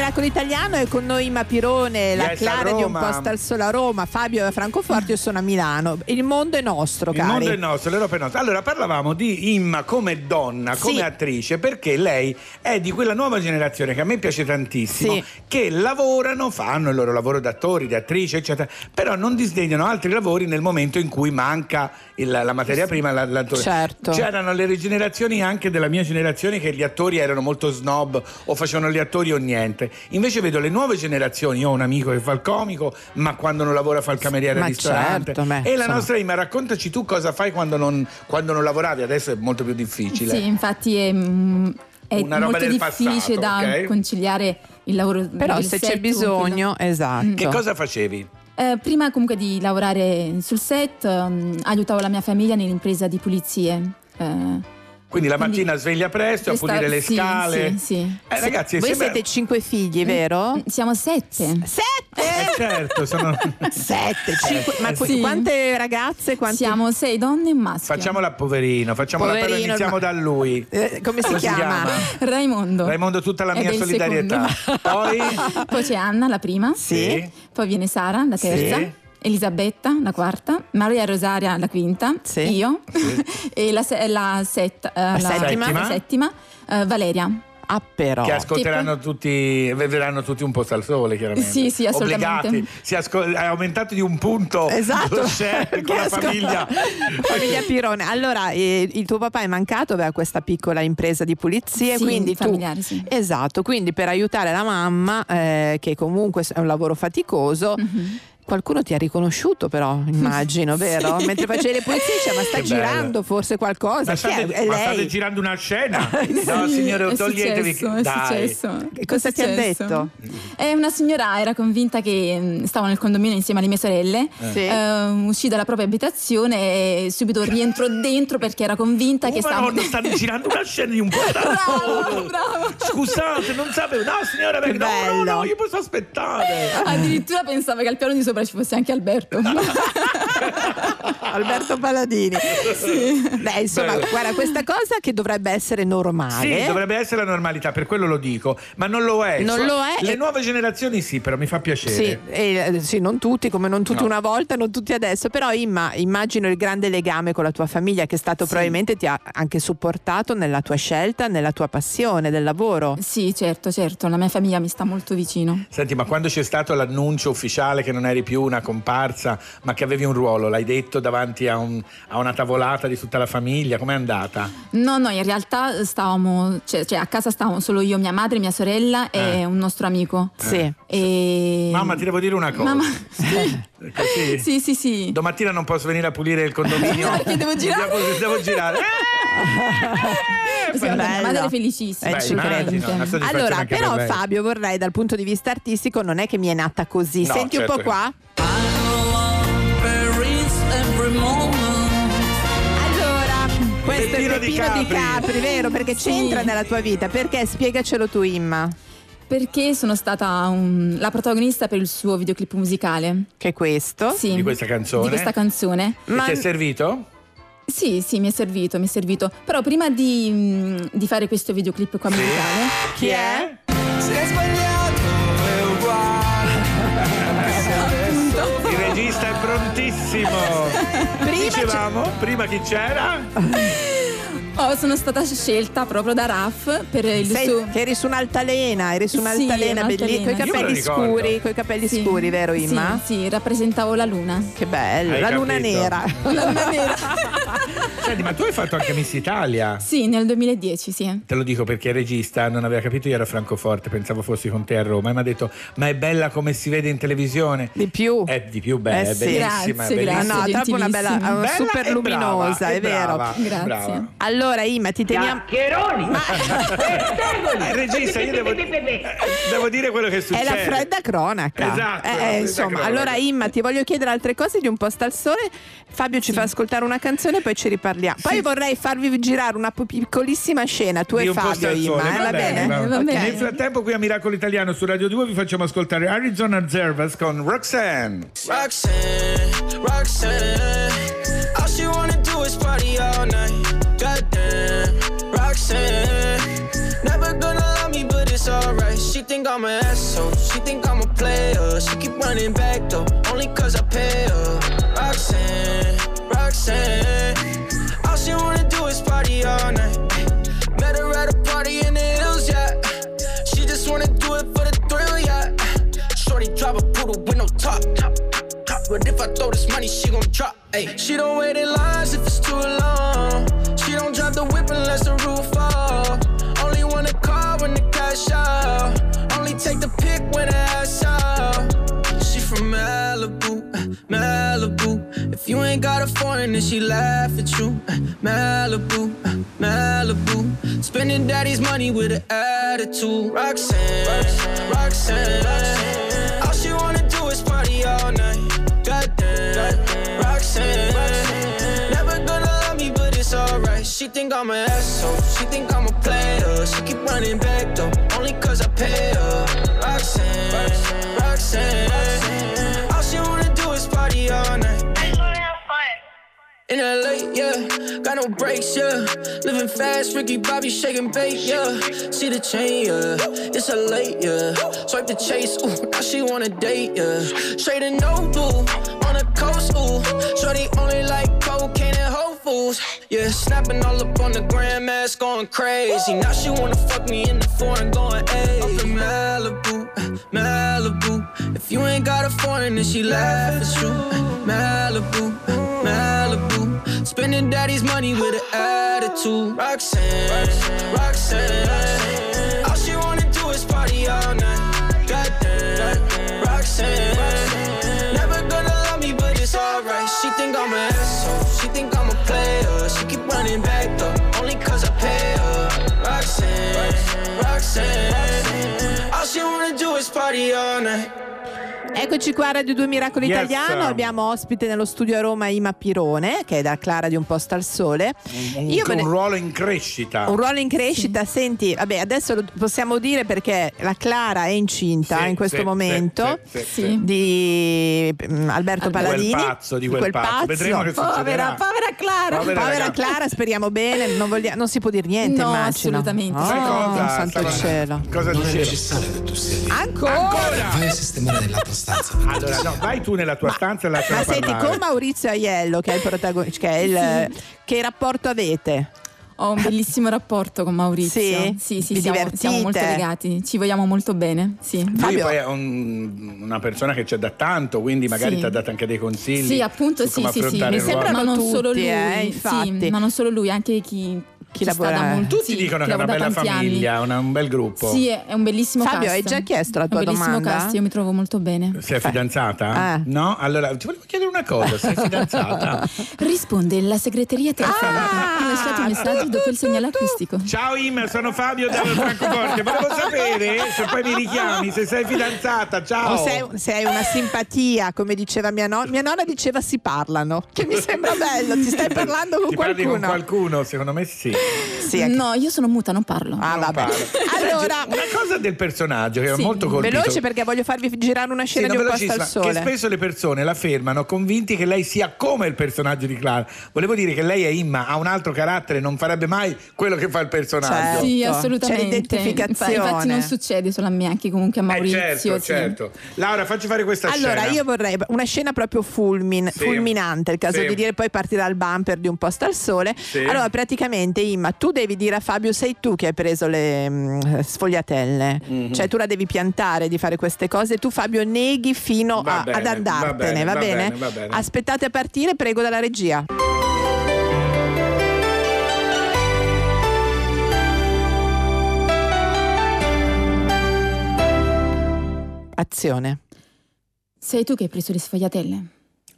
Miracolo Italiano è con noi Imma Pirone, la Yes, Clara di Un posto al sole a Roma, Fabio è a Francoforte, io sono a Milano. Il mondo è nostro, Il cari. mondo è nostro, l'Europa è nostra. Allora, parlavamo di Imma come donna, come Sì. attrice, perché lei è di quella nuova generazione che a me piace tantissimo, Sì. che lavorano, fanno il loro lavoro d'attore, di attrice, eccetera, però non disdegnano altri lavori nel momento in cui manca il- la materia prima, la- l'attore. Certo. C'erano le rigenerazioni anche della mia generazione che gli attori erano molto snob o facevano gli attori o niente. Invece vedo le nuove generazioni, io ho un amico che fa il comico, ma quando non lavora fa il cameriere Ma al ristorante. certo, beh, e la nostra Imma, raccontaci tu cosa fai quando non, quando non lavoravi, adesso è molto più difficile. Sì, infatti è, mm, è Una roba molto del difficile passato, da ok? conciliare il lavoro Però se set c'è bisogno, esatto. Che cosa facevi? Eh, prima comunque di lavorare sul set ehm, aiutavo la mia famiglia nell'impresa di pulizie eh, Quindi la mattina sveglia presto, a pulire le sì, scale. Sì, sì. Eh, ragazzi, Voi sembra- siete cinque figli, vero? Siamo sette. Sette? Eh, certo, sono... [LAUGHS] Sette, cinque. Ma Eh, qu- sì. quante ragazze? Quanti... Siamo sei donne e un maschio. Facciamola poverino, facciamola però Poverino, iniziamo ma- da lui. Eh, come si chiama? Raimondo. Raimondo, tutta la mia solidarietà. secondo. [LAUGHS] Poi Poi c'è Anna, la prima. Sì. Poi viene Sara, la terza. Sì. Elisabetta, la quarta. Maria Rosaria, la quinta. Io. [LAUGHS] e la, se- la setta- eh, la- settima? la settima, eh, Valeria. Ah, però. che ascolteranno tutti, vedranno tutti un posto al sole, chiaramente. Sì, sì, assolutamente. Obbligati. Si asco- è aumentato di un punto Esatto. lo share [LAUGHS] con la famiglia. [LAUGHS] Famiglia Pirone. Allora, eh, il tuo papà è mancato, aveva questa piccola impresa di pulizie, Sì, quindi tu sì. Esatto, quindi per aiutare la mamma eh, che comunque è un lavoro faticoso. Mhm. Qualcuno ti ha riconosciuto però, immagino, [LAUGHS] vero? Sì. Mentre facevi le pulizie, dice, ma sta Che bello. girando forse qualcosa. Ma Chi è? state, È ma state girando una scena? [LAUGHS] Sì, no, signore, è toglietevi. successo, è Dai. successo. Che cosa È ti ha successo. detto? Eh, una signora era convinta che mm, stavo nel condominio insieme alle mie sorelle, Eh. Sì. eh, uscì dalla propria abitazione e subito rientrò dentro perché era convinta che Oh, stavo... Madonna, stanno [LAUGHS] girando una scena di un po' Bravo, bravo. Scusate, non sapevo. No, signora, Che no, no, bello. no, io posso aspettare. Addirittura pensava che al piano di sopra ci fosse anche Alberto. [LAUGHS] Alberto Paladini. Beh, insomma, Bello. guarda, questa cosa che dovrebbe essere normale. Sì, dovrebbe essere la normalità, per quello lo dico, ma non lo è. Non So- lo è Le e- nuove generazioni sì, però mi fa piacere. Sì, eh, sì, non tutti, come non tutti No. una volta, non tutti adesso, però Imma, immagino il grande legame con la tua famiglia che è stato probabilmente ti ha anche supportato nella tua scelta, nella tua passione del lavoro. Sì, certo, certo, la mia famiglia mi sta molto vicino. Senti, ma quando c'è stato l'annuncio ufficiale che non eri più una comparsa, ma che avevi un ruolo, l'hai detto davanti a, un- a una tavolata di tutta la famiglia? Com'è andata? No, no, in realtà stavamo, cioè, cioè, a casa stavamo solo io, mia madre, mia sorella e Eh. un nostro amico. Sì. E... Mamma, ti devo dire una cosa. Mamma, [LAUGHS] Così? sì, sì, sì. Domattina non posso venire a pulire il condominio. [LAUGHS] Perché devo girare? Devo, devo girare. [LAUGHS] Sì, Bella. madre è felicissima. Eh, ci credo. immagino, Allora, però. Fabio vorrei dal punto di vista artistico non è che mi è nata così. No, Senti un certo po' che- qua. Questo è Peppino il di Peppino di Capri. Capri, vero? Perché c'entra nella tua vita. Perché? Spiegacelo tu, Imma. Perché sono stata un- la protagonista per il suo videoclip musicale. Che è questo? Sì. Di questa canzone? Di questa canzone. E ti è servito? Sì, sì, mi è servito, mi è servito. Però prima di, di fare questo videoclip qua musicale. Chi è? Se sbagliato prontissimo. Prima Dicevamo, prima chi c'era? [LAUGHS] Oh, sono stata scelta proprio da Raf per il Sei- suo. che eri su un'altalena, eri su Sì, un'altalena bellissima, un'altalena. con i capelli scuri, con i capelli Sì. scuri, vero Imma? Sì, sì, rappresentavo la luna. Che bello, Hai la luna capito. nera. [LAUGHS] La luna nera. Senti, ma tu hai fatto anche Miss Italia. Sì, nel 2010, sì. Te lo dico perché il regista non aveva capito, io ero a Francoforte, pensavo fossi con te a Roma, e mi ha detto: Ma è bella come si vede in televisione. Di più. È di più bella, Eh è sì. bellissima. Grazie, è Ah, bellissima. no, troppo una bella, Bella super luminosa, brava, è vero. brava, Grazie. brava. Allora, Imma, ti teniamo. Eh, regista, io devo, devo dire quello che è È la fredda cronaca. Esatto, Eh, fredda insomma, cronaca. allora Imma, ti voglio chiedere altre cose di un posto al sole. Fabio ci fa ascoltare una canzone e poi ci riparliamo. Poi vorrei farvi girare una piccolissima scena, tu Di e Fabio. Imma, eh, va bene? va Va bene. Nel frattempo, qui a Miracolo Italiano su Radio 2 vi facciamo ascoltare Arizona Zervas con Roxanne. Roxanne, Roxanne. All she wanna do is party all night. Goddamn, Roxanne. Never gonna love me, but it's alright. She think I'm an asshole. She think I'm a player. She keep running back though, only cause I pay her. Roxanne, Roxanne. All she wanna do is party all night. Met her at a party in the hills, yeah. She just wanna do it for the thrill, yeah. Shorty drive a poodle with no top. But if I throw this money, she gon' drop. Ay. She don't wait in lines if it's too long. Don't the whip unless the roof fall. Only want a car when the cash out. Only take the pick when the ass out. She from Malibu, Malibu. If you ain't got a foreign, then she laugh at you. Malibu, Malibu. Spending daddy's money with an attitude. Roxanne, Roxanne. All she wanna do is party all night. She think I'm an asshole. She think I'm a player. She keep running back though, only cause I pay her. Roxanne, Roxanne, all she wanna do is party all night. In LA, yeah, got no brakes, yeah. Living fast, Ricky Bobby shaking bait, yeah. See the chain, yeah. It's a late, yeah. Swipe the chase, ooh, now she wanna date, yeah. Straight and no blue, on the coast, ooh. Shorty only like cocaine Foods, yeah. Snapping all up on the grandmas, going crazy. Now she wanna fuck me in the foreign, going, hey. I'm from Malibu, Malibu. If you ain't got a foreign, then she laugh, it's true. Malibu, Malibu. Spending daddy's money with an attitude. Roxanne, Roxanne. Party all night. Eccoci qua a Radio 2 Miracolo Yes. Italiano, abbiamo ospite nello studio a Roma Ima Pirone, che è da Clara di Un Posto al Sole. Un, Io un ne- ruolo in crescita. Un ruolo in crescita, senti, vabbè, adesso lo possiamo dire perché la Clara è incinta Sì, in questo sì, momento sì, sì, sì. di mm, Alberto Di quel Palladini. pazzo, di quel pazzo. Vedremo che Povera, succederà. povera Clara, Povera povera. Clara, speriamo bene, non, voglia- non si può dire niente, No, immagino. assolutamente. Oh, Sai cosa? santo Stava- cielo. Cosa Non è necessario che tu sia lì. Ancora? Vai a sistemare nella tua stanza. Allora, no, vai tu nella tua stanza e lasciala Ma senti, parlare. con Maurizio Aiello, che è il protagonista, che è il... Che rapporto avete? Ho un bellissimo rapporto con Maurizio. Sì? sì, sì siamo, siamo molto legati, ci vogliamo molto bene. Sì. Lui poi è un- una persona che c'è da tanto, quindi magari Sì. ti ha dato anche dei consigli. Sì, appunto, sì, sì, sì. Mi sembra, ma non tutti, solo lui, eh, sì, ma non solo lui, anche chi, Chi lavora- molto. Tutti sì, dicono che è una bella famiglia, una- un bel gruppo. Sì, è un bellissimo Fabio, cast. hai già chiesto la tua un bellissimo domanda? cast, io mi trovo molto bene. Sei fidanzata? Eh. No? Allora, ti volevo chiedere una cosa, sei [LAUGHS] fidanzata? Risponde la segreteria telefonica. Ah! Ho lasciato i messaggi dopo il segnale acustico. Ciao Im, sono Fabio da Francoforte. Volevo sapere se poi mi richiami, se sei fidanzata. Ciao. O se, hai una simpatia, come diceva mia nonna. Mia nonna diceva si parlano, che mi sembra bello. Ti stai [LAUGHS] parlando con Ti parli qualcuno? con qualcuno? Secondo me sì. Sì, ecco. No, io sono muta, non parlo. Ah, vabbè. Allora, Senti, una cosa del personaggio che Sì. è molto colpito. veloce perché voglio farvi girare una Sì, scena no, di un posto al che sole. spesso le persone la fermano convinti che lei sia come il personaggio di Clara. Volevo dire che lei è Imma, ha un altro carattere, non farebbe mai quello che fa il personaggio. Certo. Sì, C'è assolutamente. Infa- Infatti non succede solo a me, anche comunque a Eh, Maurizio. certo, sì. certo. Laura, facci fare questa Allora, scena. io vorrei una scena proprio fulmin- Sì. fulminante, il caso Sì. di dire poi partirà il bumper di un posto al sole. Sì. Allora, praticamente, Imma, tu devi dire a Fabio: sei tu che hai preso le mm, sfogliatelle. Mhm. Cioè, tu la devi piantare di fare queste cose. Tu, Fabio, neghi fino a- bene, ad andartene, va bene? va bene, va bene. Aspettate a partire, prego dalla regia. Azione. Sei tu che hai preso le sfogliatelle?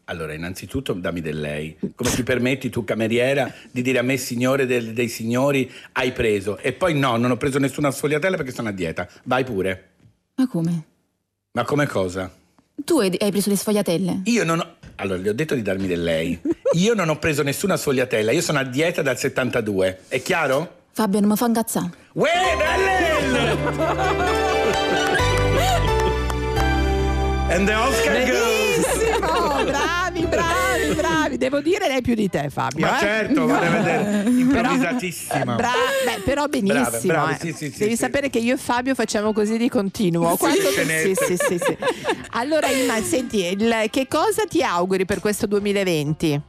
Allora, innanzitutto dammi del lei. Come ti permetti tu, cameriera, di dire a me, signore del- dei signori, hai preso? E poi no, non ho preso nessuna sfogliatella perché sono a dieta. Vai pure. Ma come? Ma come cosa? Tu hai, hai preso le sfogliatelle? Io non ho... Allora, gli ho detto di darmi del lei. Io non ho preso nessuna sfogliatella, io sono a dieta dal 72. È chiaro? Fabio, non mi fa incazzare. Uè, Bellen! And the Oscar goes! Bravi, bravi, bravi. Devo dire lei più di te, Fabio. Ma eh? certo, [LAUGHS] voglio vedere. Improvvisatissima. Bra- beh, però benissimo. Brave, brave, eh. sì, sì, Devi sì. sapere che io e Fabio facciamo così di continuo. Sì, Quando- sì, sì, sì, sì. Allora, Ima, senti, il- che cosa ti auguri per questo 2020?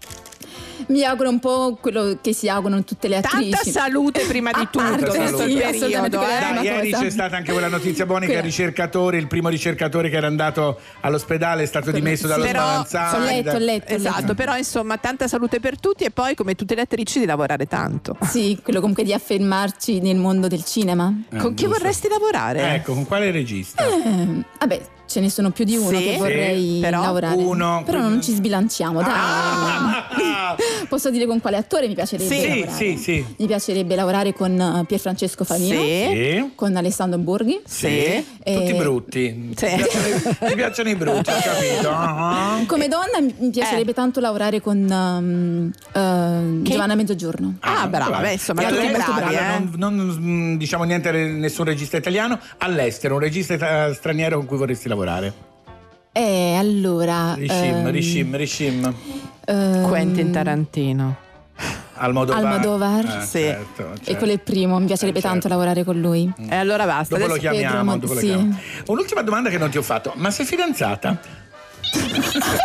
Mi auguro un po' quello che si augurano tutte le attrici. Tanta salute prima di tutto Tanta questo. Sì, periodo. eh. una ieri cosa. c'è stata anche quella notizia buona che il ricercatore, il primo ricercatore che era andato all'ospedale è stato dimesso dallo Però- Spallanzani. Ho letto, ho letto. ho Esatto, letto. però insomma tanta salute per tutti e poi come tutte le attrici di lavorare tanto. Sì, quello comunque di affermarci nel mondo del cinema. Eh, Con chi giusto. vorresti lavorare? Ecco, con quale regista? Eh, vabbè, ce ne sono più di uno Sì, che vorrei sì, però lavorare. uno- Però non ci sbilanciamo, dai. Ah, [LAUGHS] Posso dire con quale attore mi piacerebbe Sì, lavorare? sì, sì. Mi piacerebbe lavorare con eh, Pierfrancesco Favino, Sì. Sì. con Alessandro Borghi. Sì. Eh, Tutti brutti. Ti, piacciono, i- ti piacciono i brutti, ho capito. Ah. [LAUGHS] Come donna mi mi piacerebbe tanto lavorare con um, eh, Giovanna Mezzogiorno. Ah, brava, beh, insomma, E tutti bravi, eh. non, non, mm, diciamo niente a nessun regista italiano. All'estero, un regista eh, straniero con cui vorresti lavorare. Eh, allora... Rishim, ehm, Rishim, Rishim. ehm, Quentin Tarantino. Almodovar. Almodovar. Eh, Sì. certo, E certo. quello è il primo, mi piacerebbe tanto lavorare con lui. E allora basta. Dopo lo adesso- chiamiamo. Pedro, dopo lo sì. chiamiamo. Un'ultima domanda che non ti ho fatto. Ma sei fidanzata? [LAUGHS]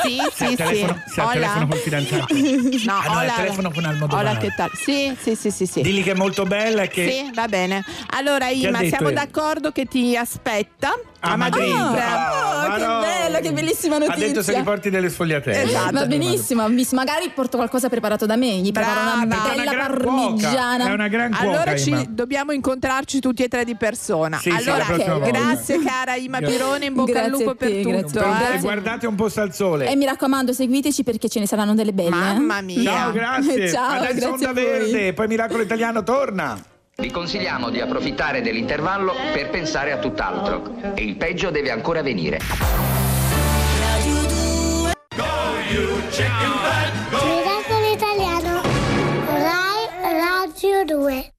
Sì, sì, al sì. sei al telefono col fidanzato? No, Ah, no, hola. al telefono con Almodovar. Hola, che tal? Sì, sì, sì, sì, sì. Dilli che è molto bella e che... Sì, va bene. Allora, Ima, siamo io? d'accordo che ti aspetta A Madrid. Ah, Ah, che no. bella, che bellissima Ha notizia. detto se li porti delle sfogliatelle. Esatto. Va benissimo, magari porto qualcosa preparato da me, gli preparo una Brava. bella È una gran parmigiana. cuoca, è una gran cuoca, Allora ci dobbiamo incontrarci tutti e tre di persona. Sì, sì, allora, prossima volta. grazie cara Ima Pirone, in bocca al Grazie lupo a te, per grazie tutto. a te. eh. E guardate un po' al sole. E mi raccomando, seguiteci perché ce ne saranno delle belle. Mamma eh. mia. Ciao, grazie. [LAUGHS] Ciao, Adesso grazie Onda a voi. Verde, poi Miracolo Italiano torna. Vi consigliamo di approfittare dell'intervallo per pensare a tutt'altro. E il peggio deve ancora venire. Miracolo Italiano. Rai Radio 2.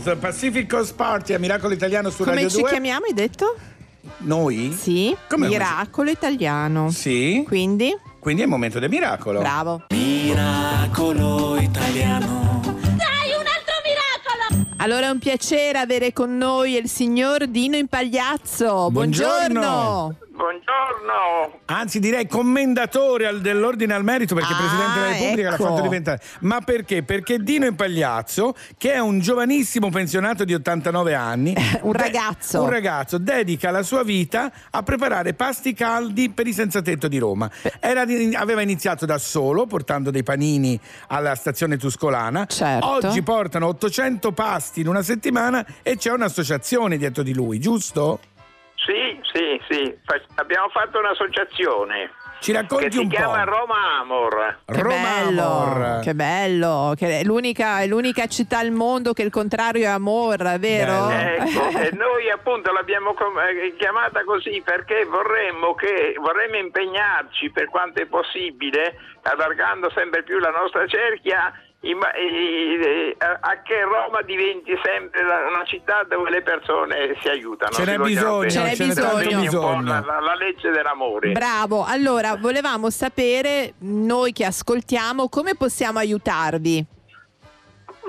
Smash Mouth, Pacific Coast Party a Miracolo Italiano su Come Radio ci 2. chiamiamo, hai detto? Noi? Sì. Come Miracolo italiano. Sì. Quindi? Quindi è il momento del miracolo. Bravo. Miracolo italiano. Dai, un altro miracolo! Allora è un piacere avere con noi il signor Dino Impagliazzo. Buongiorno. Buongiorno. Buongiorno. Anzi, direi commendatore al- dell'ordine al merito perché Ah, Presidente della Repubblica ecco. l'ha fatto diventare. Ma perché? Perché Dino Impagliazzo, che è un giovanissimo pensionato di 89 anni, [LAUGHS] Un ragazzo. un ragazzo, dedica la sua vita a preparare pasti caldi per i senza tetto di Roma. Era di- aveva iniziato da solo, portando dei panini alla stazione tuscolana. Certo. Oggi portano 800 pasti in una settimana e c'è un'associazione dietro di lui, giusto? Sì, sì, sì. Fa- abbiamo fatto un'associazione Ci racconti che si un po'. chiama Roma Amor. Che bello, che bello, che è l'unica, è l'unica città al mondo che il contrario è amor, vero? Ecco, e noi appunto l'abbiamo com- eh, chiamata così perché vorremmo, che, vorremmo impegnarci per quanto è possibile, allargando sempre più la nostra cerchia, a che Roma diventi sempre una città dove le persone si aiutano. Ce n'è bisogno. Ce n'è bisogno. La, la- la legge dell'amore. Bravo, allora volevamo sapere, noi che ascoltiamo, come possiamo aiutarvi?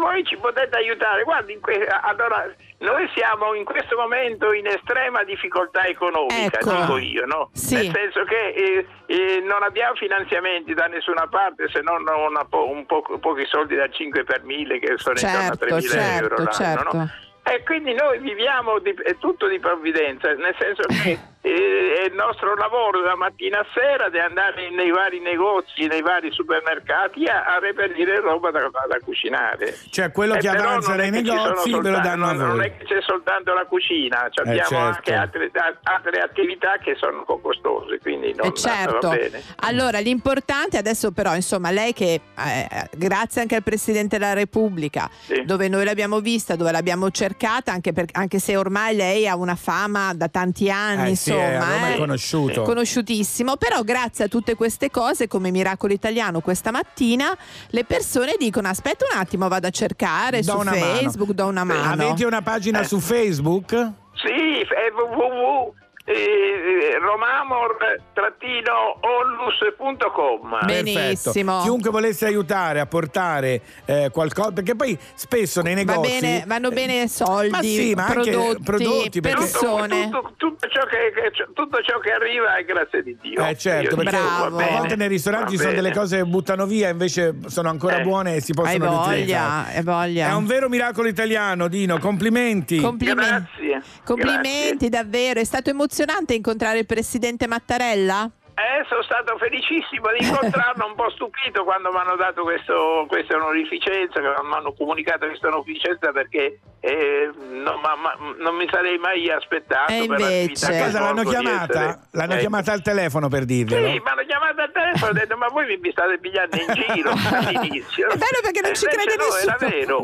Voi ci potete aiutare, guardi, que- allora noi siamo in questo momento in estrema difficoltà economica, Ecco. dico io, no? Sì. Nel senso che eh, eh, non abbiamo finanziamenti da nessuna parte se non po- un po- pochi soldi da 5 per 1000 che sono intorno a Certo, 3.000 certo, euro l'anno, certo. no? E quindi noi viviamo di, è tutto di provvidenza, nel senso che [LAUGHS] eh, è il nostro lavoro da mattina a sera di andare nei vari negozi, nei vari supermercati a, a reperire roba da, da cucinare. Cioè quello Eh, che avanza non è nei che ci sono negozi ve lo danno a non, non voi. è che c'è soltanto la cucina, ci Eh, abbiamo certo. anche altre, altre attività che sono un po' costose, quindi non Eh, certo. va bene. Allora, l'importante adesso però, insomma, lei che eh, grazie anche al Presidente della Repubblica, dove noi l'abbiamo vista, dove l'abbiamo cercata, anche, per- anche se ormai lei ha una fama da tanti anni, Eh, sì, insomma, Roma è eh, conosciuto. conosciutissimo, però grazie a tutte queste cose, come Miracolo Italiano questa mattina, le persone dicono aspetta un attimo, vado a cercare Do su una mano. Facebook, do una mano. Avete una pagina su Facebook? Sì, è www. Eh, romamor-onlus.com Benissimo. Chiunque volesse aiutare a portare eh, qualcosa, perché poi spesso nei Va negozi. bene, vanno bene soldi, Ma sì, ma anche prodotti, prodotti, perché- persone. tutto, tutto ciò che, che- tutto ciò che arriva è grazie di Dio. Eh certo, Io perché va a volte nei ristoranti ci va sono delle cose che buttano via, invece sono ancora Eh. buone e si Hai possono voglia, riutilizzare. hai voglia. È un vero miracolo italiano, Dino. Complimenti. Complimenti. Grazie. Complimenti davvero, è stato emozionante incontrare il presidente Mattarella? Eh, sono stato felicissimo di incontrarlo, un po' stupito quando mi hanno dato questo, questa onorificenza, che mi hanno comunicato questa onorificenza perché eh, non, ma- ma- non mi sarei mai aspettato. E per l'attività invece? casa l'hanno chiamata? essere- L'hanno Eh, chiamata al telefono per dirglielo. Sì, mi hanno chiamato al telefono e ho detto ma voi mi state pigliando in giro [LAUGHS] all'inizio. È bello perché non ci crede no, era vero.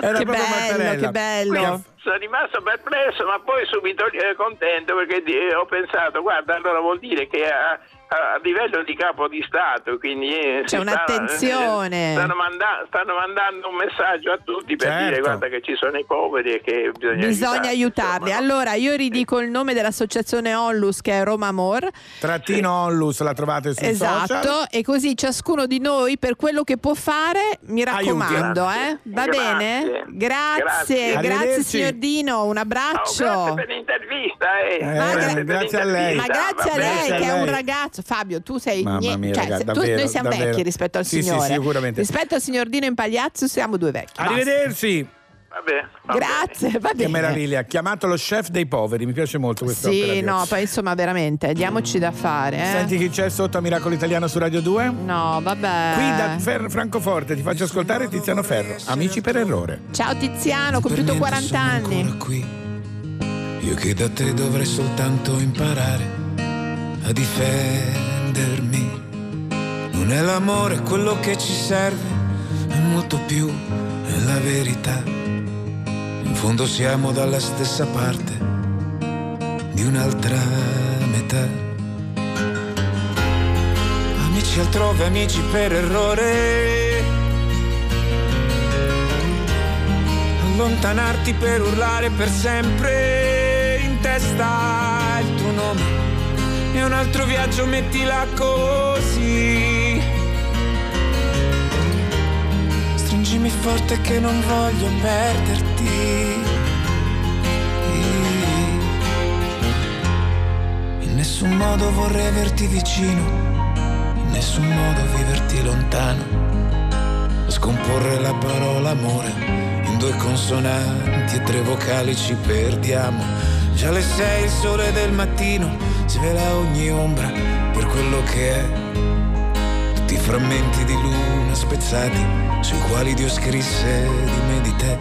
Era che proprio bello, Mattarella. che bello. Quindi sono rimasto perplesso, ma poi subito eh, contento perché di- ho pensato, guarda, allora vuol dire che a, a- livello di capo di Stato, quindi eh, C'è un'attenzione. eh, stanno, manda- stanno mandando un messaggio a tutti per Certo. dire guarda che ci sono i poveri e che bisogna, Bisogna aiutarli. Allora, io ridico il nome dell'associazione Onlus che è Roma Amor. Trattino Onlus la trovate sui Esatto, social. e così ciascuno di noi per quello che può fare, mi raccomando, eh? Va Grazie. bene? Grazie, Grazie. signor Dino, un Oh, abbraccio. grazie per l'intervista. Eh. Eh, Grazie per grazie a lei. Ma l'intervista, grazie a lei che è un lei. Ragazzo. Fabio, tu sei Mamma niente- mia, cioè, raga, se- tu- davvero, noi siamo davvero. vecchi rispetto al Sì, sì, signore. sicuramente. Rispetto al signor Dino Impagliazzo siamo due vecchi. Basta. Arrivederci. Vabbè, va Grazie, va Che bene. meraviglia. Chiamato lo chef dei poveri. Mi piace molto questa opera. Sì, no, poi insomma veramente, diamoci da fare. Eh? Senti chi c'è sotto a Miracolo Italiano su Radio 2? No, vabbè. Qui da Fer- Francoforte ti faccio ascoltare Tiziano Ferro. Amici per errore. Ciao Tiziano, ho compiuto 40 anni. Io che da te dovrei soltanto imparare a difendermi. Non è l'amore quello che ci serve, è molto più, è la verità. In fondo siamo dalla stessa parte di un'altra metà. Amici altrove, amici per errore. Allontanarti per urlare per sempre in testa il tuo nome. E un altro viaggio mettila così. Stringimi forte che non voglio perderti. In nessun modo vorrei averti vicino, in nessun modo viverti lontano. Scomporre la parola amore in due consonanti e tre vocali ci perdiamo. Già alle sei il sole del mattino svela ogni ombra per quello che è. Tutti i frammenti di luna spezzati sui quali Dio scrisse di me e di te.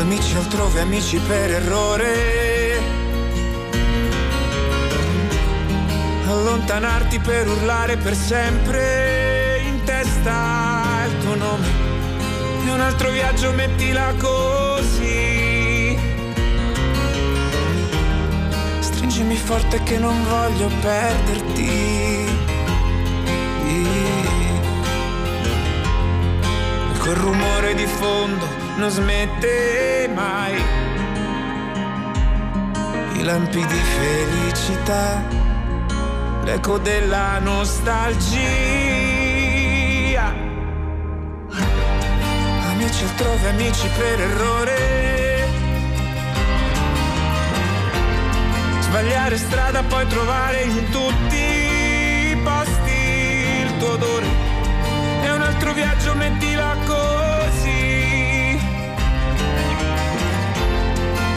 Amici altrove, amici per errore. Allontanarti per urlare per sempre in testa il tuo nome. E un altro viaggio mettila così. Stringimi forte che non voglio perderti. E quel rumore di fondo non smette mai. I lampi di felicità, l'eco della nostalgia. Amici altrove, amici per errore. Sbagliare strada, poi trovare in tutti i posti il tuo odore. E un altro viaggio mettila così.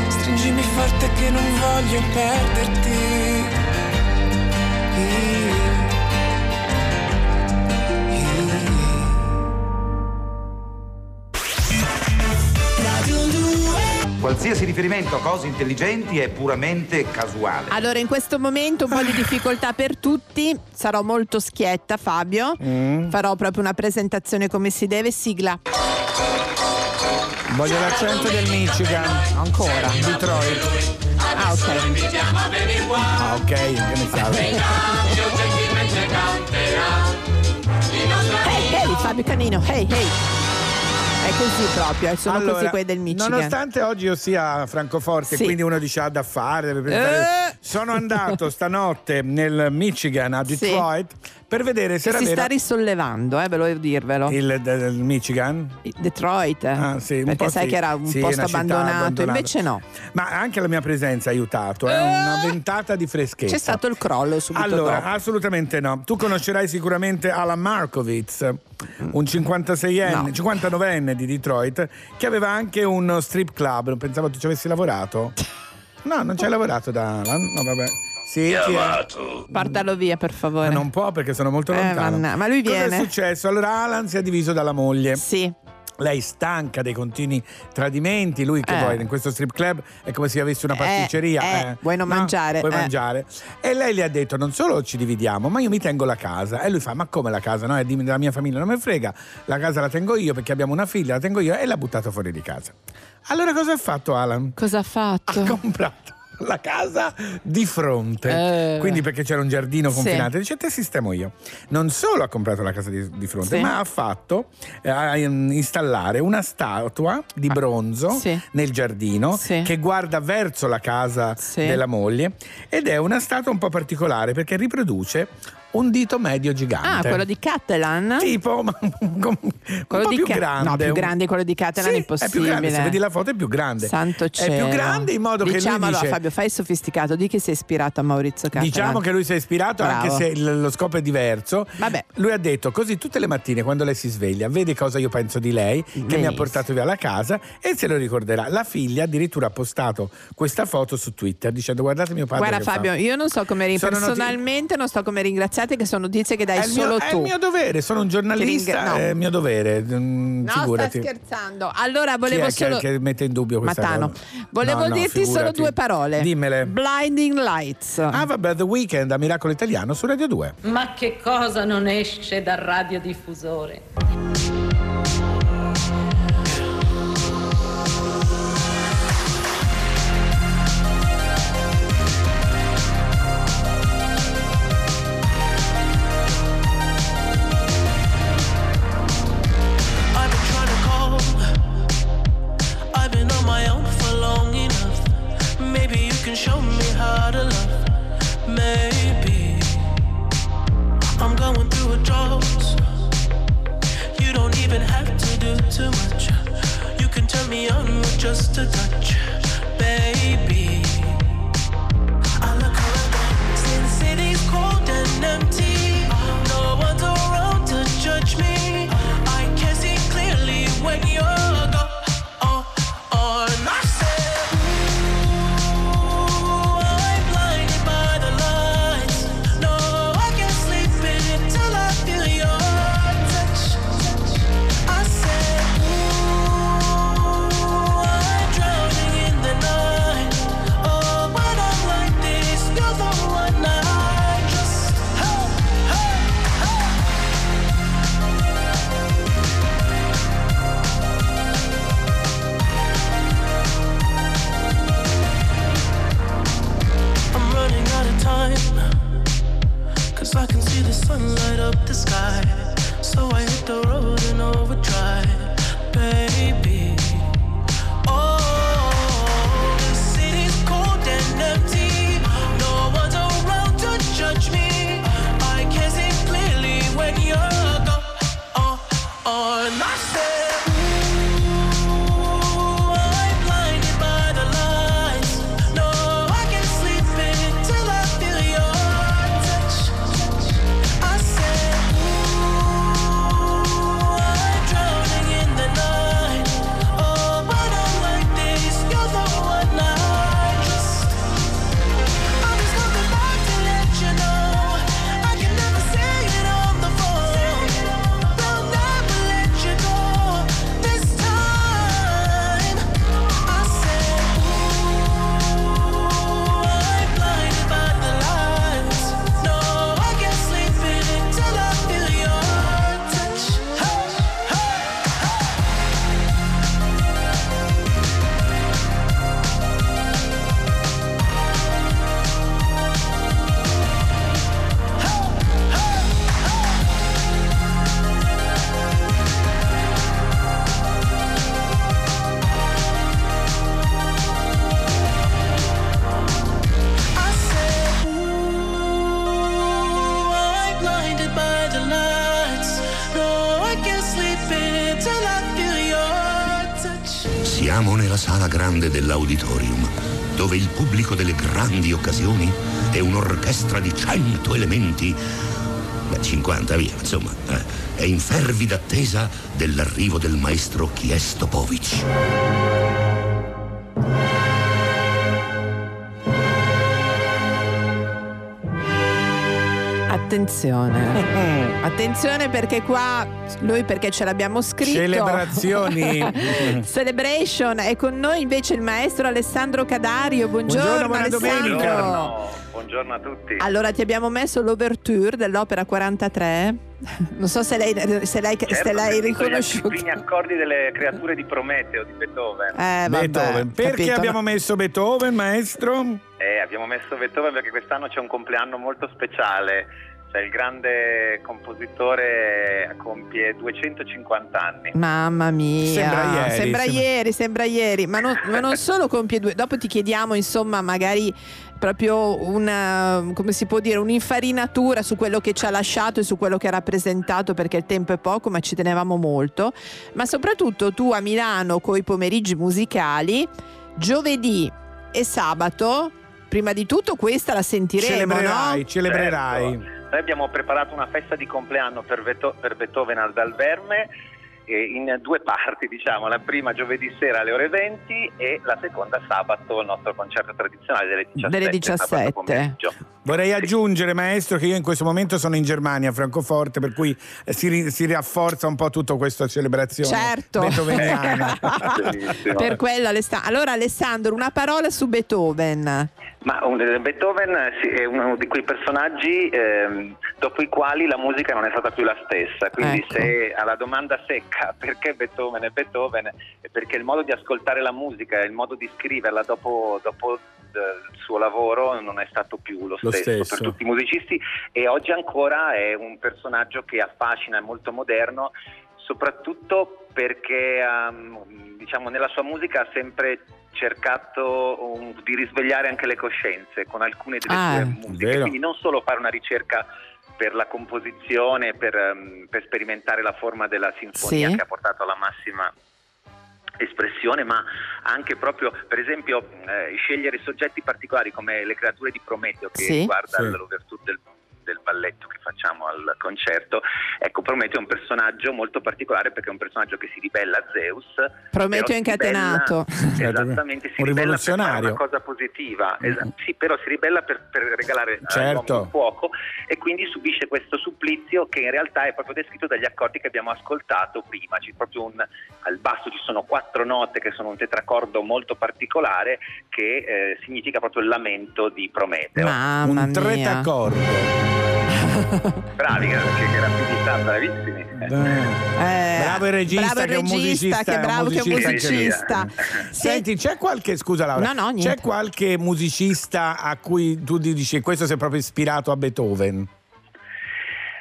Stringimi forte che non voglio perderti. Qualsiasi riferimento a cose intelligenti è puramente casuale. Allora, in questo momento un po' di [LAUGHS] difficoltà per tutti. Sarò molto schietta, Fabio. Mm. Farò proprio una presentazione come si deve. Sigla. Voglio l'accento del Michigan. Ancora. Detroit. Ah, ok. Ah, ok, che ne sai. Hey, hey, Fabio Canino. Hey, hey. È così proprio, sono Allora, così quelli del Michigan. Nonostante oggi io sia a Francoforte, Sì. quindi uno dice ha da fare, deve Eh. sono andato [LAUGHS] stanotte nel Michigan a Sì. Per vedere se era si vera sta risollevando, eh, volevo dirvelo. il del Michigan. Detroit, eh. Ah, sì, perché sai sì. che era un Sì, posto abbandonato, abbandonata. invece no. Ma anche la mia presenza ha aiutato, è una ventata di freschezza. C'è stato il crollo subito Allora, dopo. assolutamente no. Tu conoscerai sicuramente Alan Markovitz, un 56enne, 59enne di Detroit, che aveva anche un strip club. Pensavo tu ci avessi lavorato. [LAUGHS] No, non ci hai lavorato da Alan? No, vabbè. Sì, chi è? Portalo via, per favore. Ma non può perché sono molto Eh, lontano. manna- ma lui Cosa viene. è successo? Allora Alan si è diviso dalla moglie. Sì. Lei stanca dei continui tradimenti, lui che Eh. poi in questo strip club è come se avesse una Eh, pasticceria. eh, vuoi non No, mangiare, Vuoi eh. mangiare. E lei gli ha detto non solo ci dividiamo, ma io mi tengo la casa. E lui fa ma come la casa? No, è della mia famiglia, non me frega. La casa la tengo io perché abbiamo una figlia, la tengo io e l'ha buttato fuori di casa. Allora cosa ha fatto Alan? Cosa ha fatto? Ha comprato [LAUGHS] la casa di fronte. Eh. Quindi perché c'era un giardino Sì. confinato, dice te sistemo io. Non solo ha comprato la casa di, di fronte, Sì. ma ha fatto eh, mm, installare una statua di bronzo Ah, Sì. nel giardino Sì. che guarda verso la casa Sì. della moglie ed è una statua un po' particolare perché riproduce un dito medio gigante. Ah, quello di Catalan? Tipo, ma un Quello po' di più Ca- grande. No, più grande quello di Catalan Sì, è impossibile. È più grande, se vedi la foto è più grande. Santo cielo. È più grande in modo che lui Diciamolo, dice Fabio, fai sofisticato, di chi sei ispirato a Maurizio Catalan. Diciamo che lui si è ispirato anche Bravo. se il- lo scopo è diverso. Vabbè. Lui ha detto così tutte le mattine quando lei si sveglia, vede cosa io penso di lei, che mi ha Benissimo. portato via la casa e se lo ricorderà. La figlia addirittura ha postato questa foto su Twitter dicendo guardate mio padre. Guarda che Fabio, fa". io non so come ri- Sono noti- personalmente non so come ringraziate che sono notizie che dai È il, mio, solo è tu. il mio dovere, sono un giornalista, Ti ringra- no. è il mio dovere. mm, No, figurati. sta scherzando. Allora Chi volevo è che- solo che, mette in dubbio questa Matano. cosa? Volevo No, no, dirti solo figurati. due parole. Dimmele. Blinding Lights. Ah vabbè, The Weeknd a Miracolo Italiano su Radio 2. Ma che cosa non esce dal radiodiffusore? 20, beh 50 via, insomma, eh, è in fervida attesa dell'arrivo del maestro Chiestopovic. Attenzione. [LAUGHS] Attenzione perché qua lui perché ce l'abbiamo scritto. Celebrazioni. [LAUGHS] Celebration è con noi invece il maestro Alessandro Cadario. Buongiorno, Buongiorno buona Alessandro. domenica. Buongiorno a tutti. Allora ti abbiamo messo l'ouverture dell'opera 43. [LAUGHS] Non so se lei, se lei, se Certo, l'hai perché sono riconosciuto. I primi accordi delle creature di Prometeo di Beethoven. Eh, vabbè, Beethoven. Perché capito. abbiamo messo Beethoven, maestro? Eh, abbiamo messo Beethoven perché quest'anno c'è un compleanno molto speciale. Cioè il grande compositore compie 250 anni. Mamma mia, Sembra ieri, sembra sembra- ieri, sembra ieri, ma non, ma non [LAUGHS] solo compie due, dopo ti chiediamo insomma magari proprio una, come si può dire, un'infarinatura su quello che ci ha lasciato e su quello che ha rappresentato perché il tempo è poco ma ci tenevamo molto, ma soprattutto tu a Milano con i pomeriggi musicali, giovedì e sabato, prima di tutto questa la sentiremo, Celebrerai, no? celebrerai. Certo. Noi abbiamo preparato una festa di compleanno per, Beethoven al Dalverme in due parti, diciamo, la prima giovedì sera alle ore 20 e la seconda sabato il nostro concerto tradizionale delle 17. Delle sabato 17. Vorrei aggiungere, maestro, che io in questo momento sono in Germania, a Francoforte, per cui eh, si, ri- si rafforza un po' tutta questa celebrazione Certo. beethoveniana. [LAUGHS] Per quello Alessandro. Allora Alessandro, una parola su Beethoven. Ma un- eh, Beethoven eh, è uno di quei personaggi ehm, dopo i quali la musica non è stata più la stessa. Quindi, Ecco. se alla domanda secca [LAUGHS] perché Beethoven è Beethoven, è perché il modo di ascoltare la musica il modo di scriverla dopo, dopo eh, il suo lavoro non è stato più lo Lo stesso, stesso. per tutti i musicisti e oggi ancora è un personaggio che affascina, è molto moderno, soprattutto perché ehm, diciamo, nella sua musica ha sempre cercato um, di risvegliare anche le coscienze con alcune delle Ah, sue musiche, vero. quindi non solo fare una ricerca per la composizione, per, ehm, per sperimentare la forma della sinfonia Sì. che ha portato alla massima espressione, ma anche proprio, per esempio, eh, scegliere soggetti particolari come le creature di Prometeo che Sì. riguarda Sì. l'ouverture del, del balletto che facciamo al concerto. Ecco, Prometeo è un personaggio molto particolare perché è un personaggio che si ribella a Zeus. Prometeo incatenato. ribella- [LAUGHS] esattamente, si Un ribella per fare rivoluzionario. una cosa positiva. Esa- sì, però si ribella per, per regalare Certo. il fuoco e quindi subisce questo supplizio che in realtà è proprio descritto dagli accordi che abbiamo ascoltato prima. C'è proprio un, al basso ci sono quattro note che sono un tetracordo molto particolare che eh, significa proprio il lamento di Prometeo. Mamma un mia. Bravi, che, che rapidità, bravissimi. Eh, bravo il regista bravo il che è un regista, musicista, che è bravo che è un musicista. Senti, c'è qualche, scusa Laura, No, no, niente. c'è qualche musicista a cui tu dici questo è proprio ispirato a Beethoven?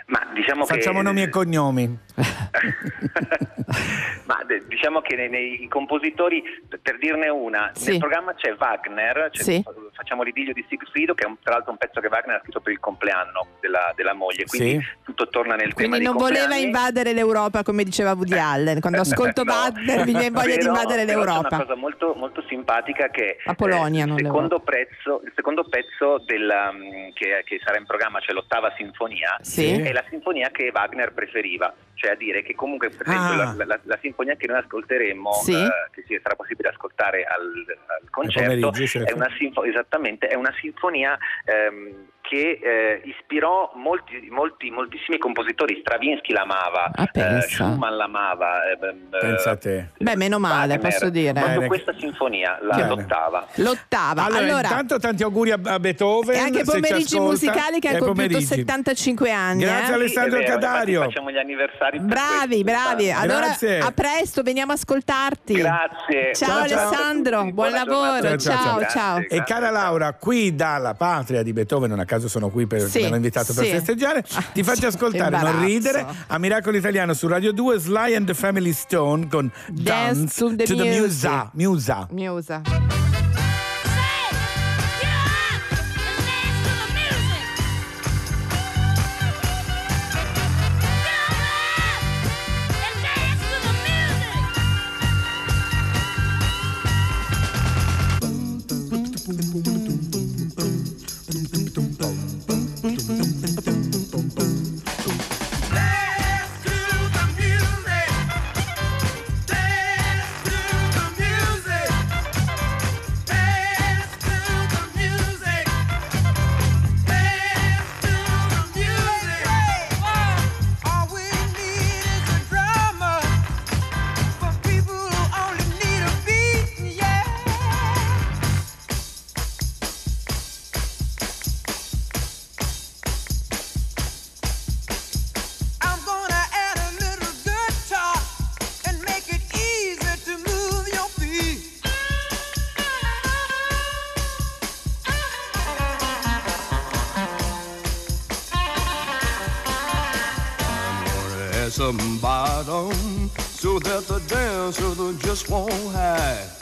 Ma diciamo Facciamo che nomi e cognomi. [LAUGHS] Ma diciamo che nei, nei compositori, per- dirne una, Sì. nel programma c'è Wagner, c'è- Sì. facciamo l'idillio di Siegfriedo, che è un- tra l'altro un pezzo che Wagner ha scritto per il compleanno della, della moglie, quindi Sì. tutto torna nel tema Quindi non voleva invadere l'Europa come diceva Woody Allen. Quando ascolto [LAUGHS] No. Wagner mi viene voglia di invadere l'Europa. una cosa molto, molto simpatica che La Polonia, eh, non il, secondo prezzo, il secondo pezzo della, mm, che, che sarà in programma, cioè l'ottava sinfonia, è la sinfonia che Wagner preferiva, cioè a dire che comunque per esempio Ah. la, la- la sinfonia che noi ascolteremo, Sì. eh, che sì, sarà possibile ascoltare al, al concerto, è una, sinfo- esattamente, è una sinfonia ehm, che eh, ispirò molti, molti, moltissimi compositori, Stravinsky l'amava, Ah, eh, pensa. Schumann l'amava, eh, beh, Pensa a te. Beh, meno male, Wagner. posso dire. Proprio questa sinfonia, la Bene. l'ottava. L'ottava. Allora, Allora, intanto tanti auguri a, a Beethoven. e anche pomeriggi musicali che ha compiuto pomeriggi. 75 anni. Grazie eh? Alessandro vero, Cadario. Facciamo gli anniversari. Bravi, bravi. Allora, Grazie. a presto, veniamo a ascoltarti. Grazie. Ciao, Ciao, ciao. Alessandro, buon lavoro. Ciao, ciao, Ciao, ciao. Grazie. E cara Laura, qui dalla patria di Beethoven, non a caso sono qui per, Sì, mi hanno invitato per sì. festeggiare, ti faccio [LAUGHS] ascoltare Non ridere a Miracolo Italiano su Radio 2 Sly and the Family Stone con Dance Dance, to the music. Musa. Musa. Musa. Bottom so that the dancer just won't hide.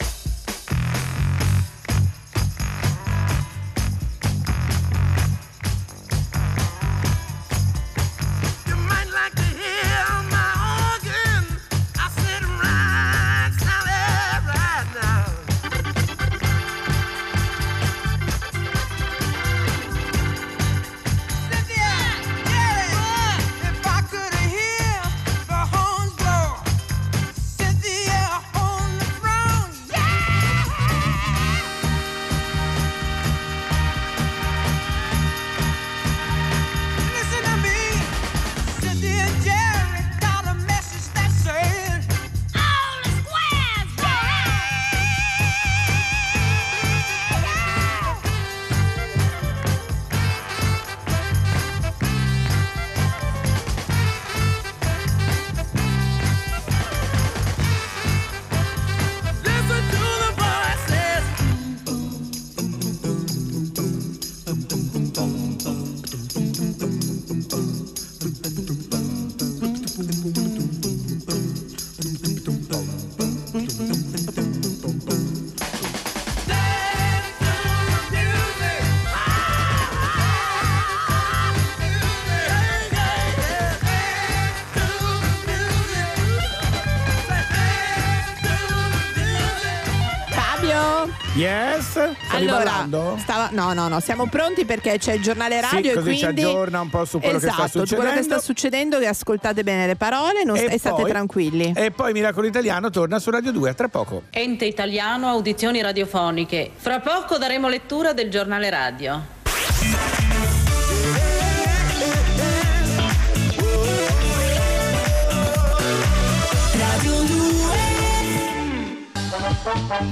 Stavi allora, stava- no, no, no, siamo pronti perché c'è il giornale radio Sì, e così ci quindi aggiorna un po' su quello che sta esatto, su quello che sta succedendo. succedendo, che ascoltate bene le parole non E e state poi- tranquilli. E poi Miracolo Italiano torna su Radio 2 a tra poco. Ente italiano, audizioni radiofoniche. Fra poco daremo lettura del giornale. Radio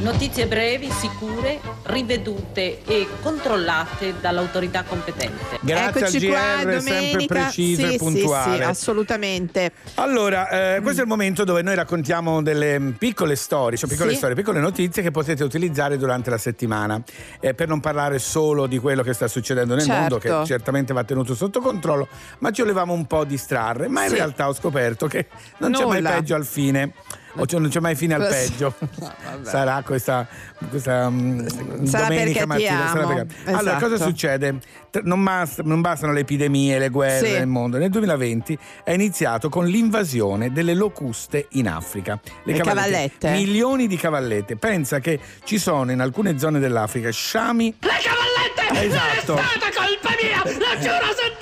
Notizie brevi, sicure, rivedute e controllate dall'autorità competente. Grazie Eccoci al qua GR, sempre domenica. preciso sì, e puntuale. Sì, sì, assolutamente. Allora, eh, questo è il momento dove noi raccontiamo delle piccole storie, cioè piccole Sì. storie, piccole notizie che potete utilizzare durante la settimana, eh, per non parlare solo di quello che sta succedendo nel Certo. mondo, che certamente va tenuto sotto controllo, ma ci volevamo un po' distrarre. Ma in Sì. realtà ho scoperto che non c'è mai Nulla. peggio al fine. O cioè non c'è mai fine al peggio. [LAUGHS] vabbè. Sarà questa, questa mm, Sarà domenica mattina. sarà perché- Allora, Esatto. cosa succede? T- Non, bast- non bastano le epidemie, le guerre Sì. nel mondo. Nel 2020 è iniziato con l'invasione delle locuste in Africa. Le cavallette? Milioni di cavallette. Pensa che ci sono in alcune zone dell'Africa sciami. Le cavallette! Esatto. Non è stata colpa mia! Lo giuro su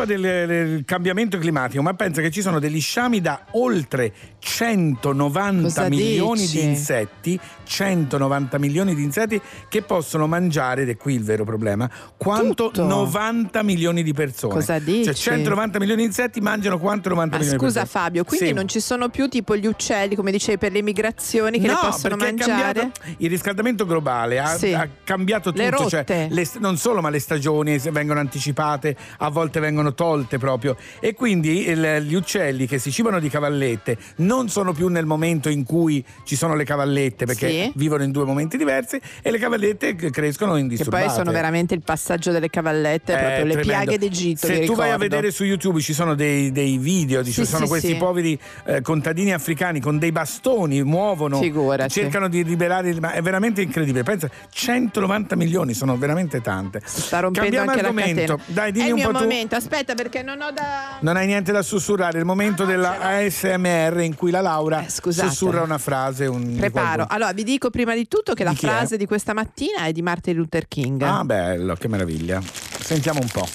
Colpa del, del cambiamento climatico, ma pensa che ci sono degli sciami da oltre 190 Cosa milioni dici? di insetti, 190 milioni di insetti che possono mangiare, ed è qui il vero problema, quanto Tutto. 90 milioni di persone. Cosa dici? Cioè 190 milioni di insetti mangiano quanto 90 Ma milioni scusa di persone. Fabio, quindi Sì. non ci sono più tipo gli uccelli, come dicevi, per le migrazioni che no, le possono mangiare? cambiato- il riscaldamento globale ha, Sì. ha cambiato Le tutto, cioè, rotte. le- non solo, ma le stagioni vengono anticipate, a volte vengono tolte proprio. E quindi il- gli uccelli che si cibano di cavallette non sono più nel momento in cui ci sono le cavallette, perché Sì. vivono in due momenti diversi, e le cavallette crescono Che indisturbate. poi sono veramente il passaggio delle cavallette, È proprio le tremendo. piaghe d'Egitto. Se tu vai a ricordo. vedere su YouTube ci sono dei, dei video, di- Sì, ci sono sì, questi poveri eh, contadini africani con dei bastoni, muovono, Figurati. cercano di liberare, ma è veramente incredibile. Pensa, 190 milioni sono veramente tante. Si sta rompendo Cambiamo anche la argomento. catena. Dai, È dimmi il un po' tu. momento, aspetta perché non ho da... Non hai niente da sussurrare, è il momento della ASMR in cui la Laura Eh, sussurra una frase. Un, Preparo. Allora, vi dico prima di tutto che Di la chi è? frase di questa mattina è di Martin Luther King. Ah, bello, che meraviglia. Sentiamo un po'.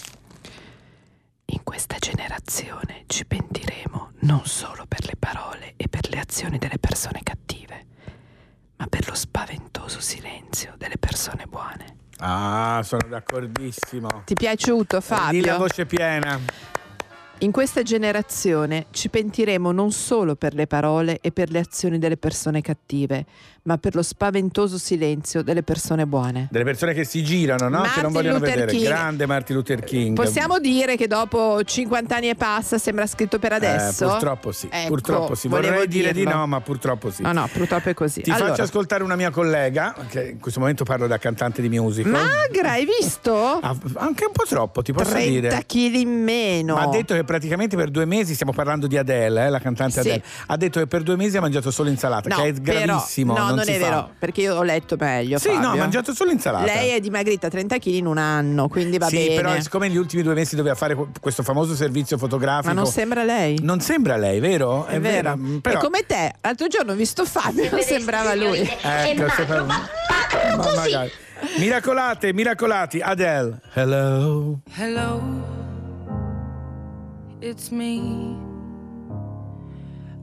In questa generazione ci pentiremo non solo per le parole e per le azioni delle persone cattive, ma per lo spaventoso silenzio delle persone buone. Ah, sono d'accordissimo. Ti è piaciuto Fabio? Dillo a voce piena. In questa generazione ci pentiremo non solo per le parole e per le azioni delle persone cattive, ma per lo spaventoso silenzio delle persone buone. Delle persone che si girano, no? che Martin non vogliono Luther vedere. King. Grande Martin Luther King. Possiamo dire che dopo 50 anni e passa sembra scritto per Eh, adesso? purtroppo sì, Ecco, purtroppo sì. Vorrei dire di dirlo. no, ma purtroppo sì. No, no, purtroppo è così. Ti Allora, faccio ascoltare una mia collega, che in questo momento parlo da cantante di musical. Magra, hai visto? Ah, anche un po' troppo, ti posso 30 dire. kg in meno. Ma ha detto che praticamente per due mesi, stiamo parlando di Adele, eh, la cantante Sì. Adele, ha detto che per due mesi ha mangiato solo insalata, No, che è però- gravissimo. no, non, si è fa. vero, perché io ho letto meglio. Sì, no, Fabio. ha mangiato solo insalata. Lei è dimagrita 30 kg in un anno, quindi va sì, bene. però siccome negli ultimi due mesi doveva fare que- questo famoso servizio fotografico. Ma non sembra lei. Non sembra lei, vero? È vero. mm, Però... È come te, l'altro giorno ho visto Fabio, non sembrava lui. Ecco, sempre- ma magari. Miracolate, miracolati, Adele. Hello. Hello, it's me.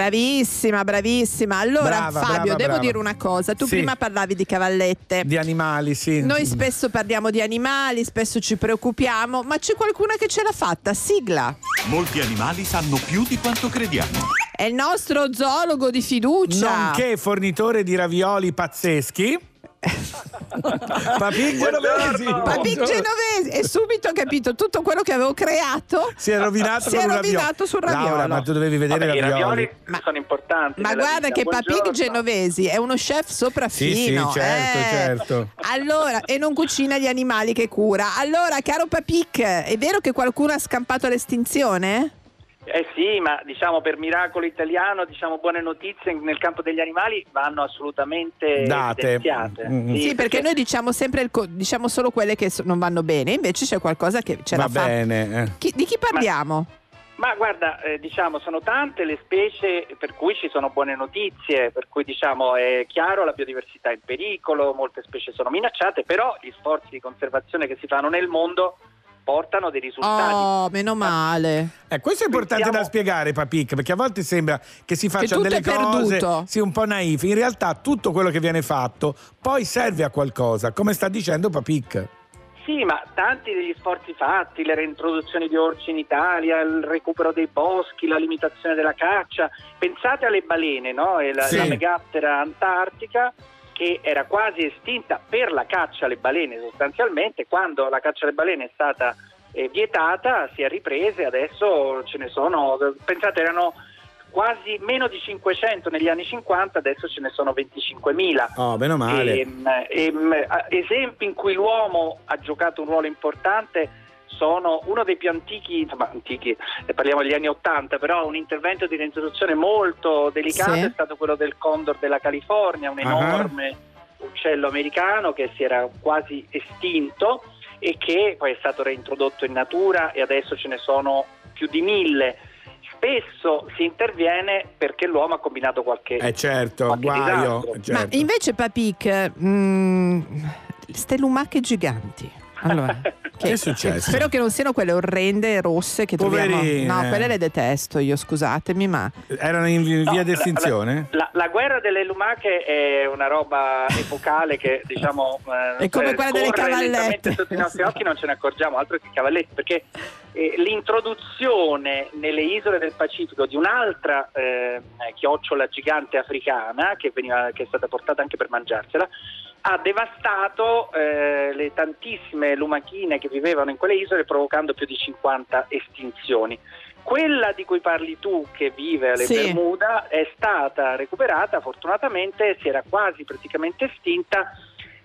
Bravissima, bravissima. Allora, Brava, Fabio, brava, devo brava. dire una cosa. Tu Sì. prima parlavi di cavallette. Di animali, sì. Noi spesso parliamo di animali, spesso ci preoccupiamo, ma c'è qualcuna che ce l'ha fatta. Sigla. Molti animali sanno più di quanto crediamo. È il nostro zoologo di fiducia. Nonché fornitore di ravioli pazzeschi. [LAUGHS] Papì Genovesi. Papì Genovesi e subito ho capito tutto quello che avevo creato Si è rovinato si è rovinato sul raviolo. Laura, ma tu dovevi vedere Vabbè, i ravioli. ravioli sono importanti. Ma guarda vita. che Papì Buongiorno. Genovesi è uno chef Sì, sì, sopraffino. certo, eh. certo. Allora, e non cucina gli animali che cura. Allora, caro Papic, è vero che qualcuno ha scampato all'estinzione? Eh sì, ma diciamo per miracolo italiano, diciamo buone notizie nel campo degli animali vanno assolutamente Date. evidenziate. Mm. Sì, perché noi diciamo sempre il co- diciamo solo quelle che so- non vanno bene, invece c'è qualcosa che ce Va la fa. bene. eh. Chi- di chi parliamo? Ma guarda, eh, diciamo, sono tante le specie per cui ci sono buone notizie, per cui diciamo è chiaro la biodiversità è in pericolo, molte specie sono minacciate, però gli sforzi di conservazione che si fanno nel mondo portano dei risultati. Oh, meno male. Eh, questo è importante Pensiamo- da spiegare, Papic, perché a volte sembra che si facciano tutto delle cose sì, un po' naif. In realtà tutto quello che viene fatto poi serve a qualcosa, come sta dicendo Papic. Sì, ma tanti degli sforzi fatti, le reintroduzioni di orci in Italia, il recupero dei boschi, la limitazione della caccia. Pensate alle balene, no? E la, Sì. la megattera antartica che era quasi estinta per la caccia alle balene sostanzialmente, quando la caccia alle balene è stata eh, vietata si è ripresa e adesso ce ne sono, pensate erano quasi meno di 500 negli anni 50, adesso ce ne sono 25.000. Oh, meno male. Ehm, ehm, a- esempi in cui l'uomo ha giocato un ruolo importante sono uno dei più antichi, insomma antichi, eh, parliamo degli anni 80, però un intervento di reintroduzione molto delicato Sì. è stato quello del condor della California, un Ah. enorme uccello americano che si era quasi estinto e che poi è stato reintrodotto in natura e adesso ce ne sono più di mille. Spesso si interviene perché l'uomo ha combinato qualche Eh certo, qualche guaio. certo. Ma invece Papic, mm, ste lumache giganti. Allora, [LAUGHS] Che è successo? Spero che non siano quelle orrende e rosse che troviamo. No, quelle le detesto io, scusatemi, ma Erano in vi- No, via la- d'estinzione? La, la guerra delle lumache è una roba epocale che diciamo È come eh, quella delle cavallette. sotto i nostri occhi non ce ne accorgiamo altro che i cavalletti perché eh, l'introduzione nelle isole del Pacifico di un'altra eh, chiocciola gigante africana che, veniva, che è stata portata anche per mangiarsela ha devastato eh, le tantissime lumachine che vivevano in quelle isole provocando più di 50 estinzioni. Quella di cui parli tu che vive alle Sì. Bermuda è stata recuperata, fortunatamente si era quasi praticamente estinta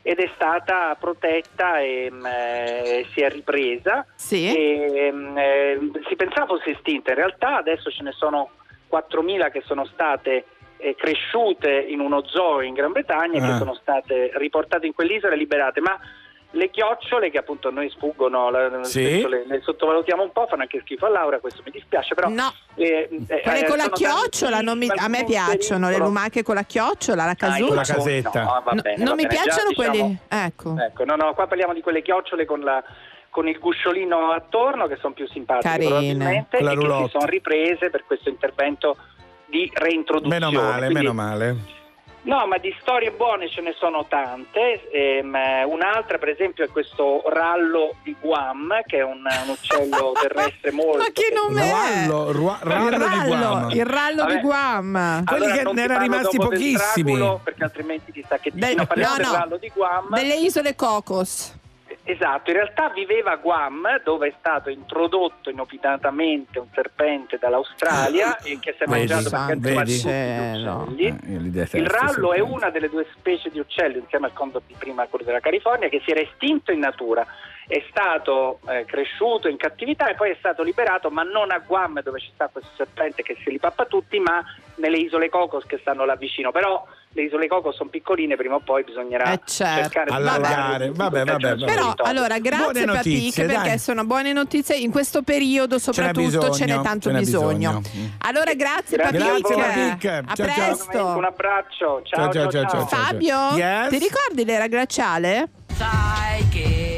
ed è stata protetta e mm, eh, si è ripresa. Sì. E, mm, eh, si pensava fosse estinta, in realtà adesso ce ne sono 4.000 che sono state eh, cresciute in uno zoo in Gran Bretagna Ah. che sono state riportate in quell'isola e liberate, ma le chiocciole che appunto a noi sfuggono, la- Sì. le, le sottovalutiamo un po', fanno anche schifo a Laura, questo mi dispiace, però... No. eh, eh, quelle con la chiocciola non mi- a me piacciono, le lumache con la chiocciola, la Ah, casuccia. Con la casetta. No, va No, bene, non va mi bene, già, piacciono diciamo- quelli. Ecco. Ecco, no, no, qua parliamo di quelle chiocciole con, la- con il gusciolino attorno che sono più simpatiche Carine. probabilmente la e che si sono riprese per questo intervento di reintroduzione. Meno male, Quindi- meno male. No, ma di storie buone ce ne sono tante. Ehm, un'altra, per esempio, è questo rallo di Guam, che è un, un uccello [LAUGHS] terrestre molto. Ma che nome è? Rallo, rua- il rallo di Guam. il rallo Vabbè. di Guam. Quelli Allora, che ne erano rimasti pochissimi. draculo, perché altrimenti ti sa che dici. Del- No, no, del rallo di Guam. Delle isole Cocos. Esatto, in realtà viveva a Guam dove è stato introdotto inopinatamente un serpente dall'Australia e che si è Vedi, mangiato perché vedi? insomma, tutti gli Cielo. uccelli. Eh, li detesto, Il rallo è una delle due specie di uccelli insieme al condor di prima, quello della California, che si era estinto in natura. È stato eh, cresciuto in cattività e poi è stato liberato, ma non a Guam dove ci sta questo serpente che si li pappa tutti, ma nelle isole Cocos che stanno là vicino. Però le isole Cocos sono piccoline, prima o poi bisognerà Eh, certo. cercare di Allargare. trovare Vabbè, vabbè, vabbè. Però allora grazie Buone Papic notizie, perché sono buone notizie in questo periodo soprattutto ce n'è tanto ce bisogno. bisogno. Allora grazie, Grazie Papic. a voi. Papic. A Ciao, ciao. presto. Un abbraccio, ciao Ciao, ciao, ciao, ciao. Fabio, Yes? ti ricordi l'era glaciale? Sai che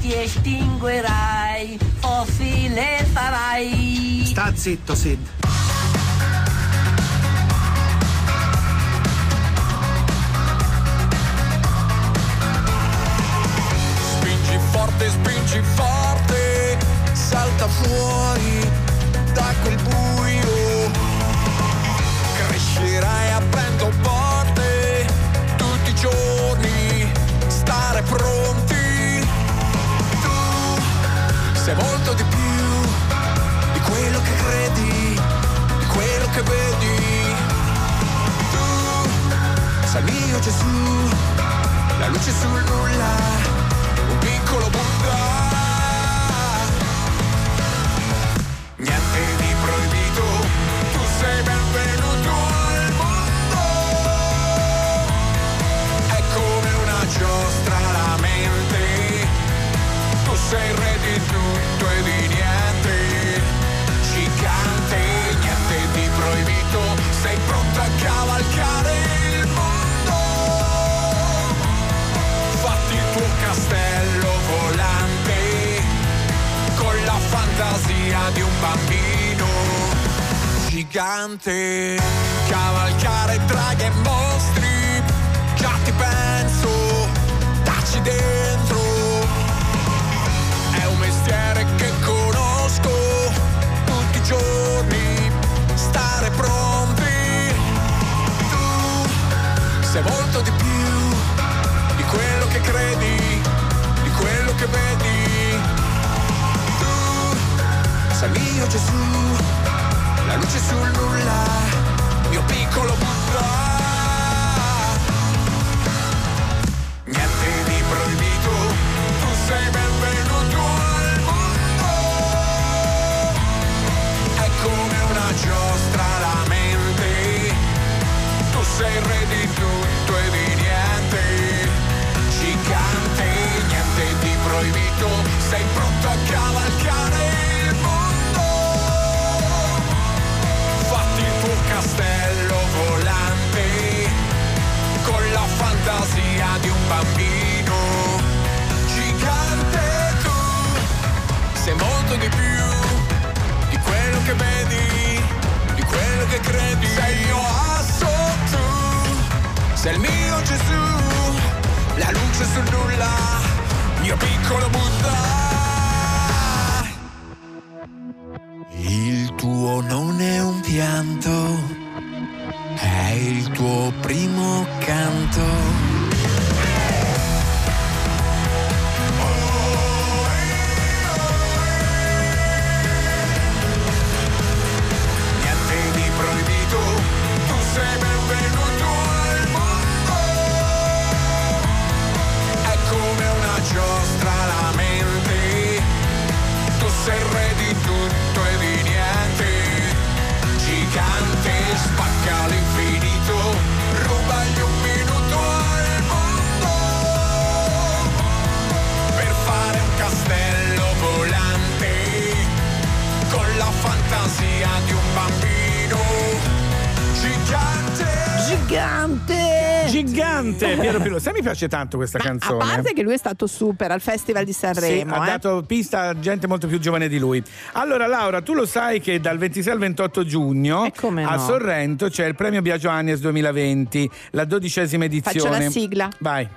ti estinguerai, fossile sarai. Sta zitto, Sid. Mi piace tanto questa A canzone. parte che lui è stato super al Festival di Sì, Sanremo. ha eh. dato pista a gente molto più giovane di lui. Allora, Laura, tu lo sai che dal 26 al 28 giugno a no. Sorrento c'è il premio Biagio Agnes 2020, la dodicesima edizione. Faccio la sigla. Vai.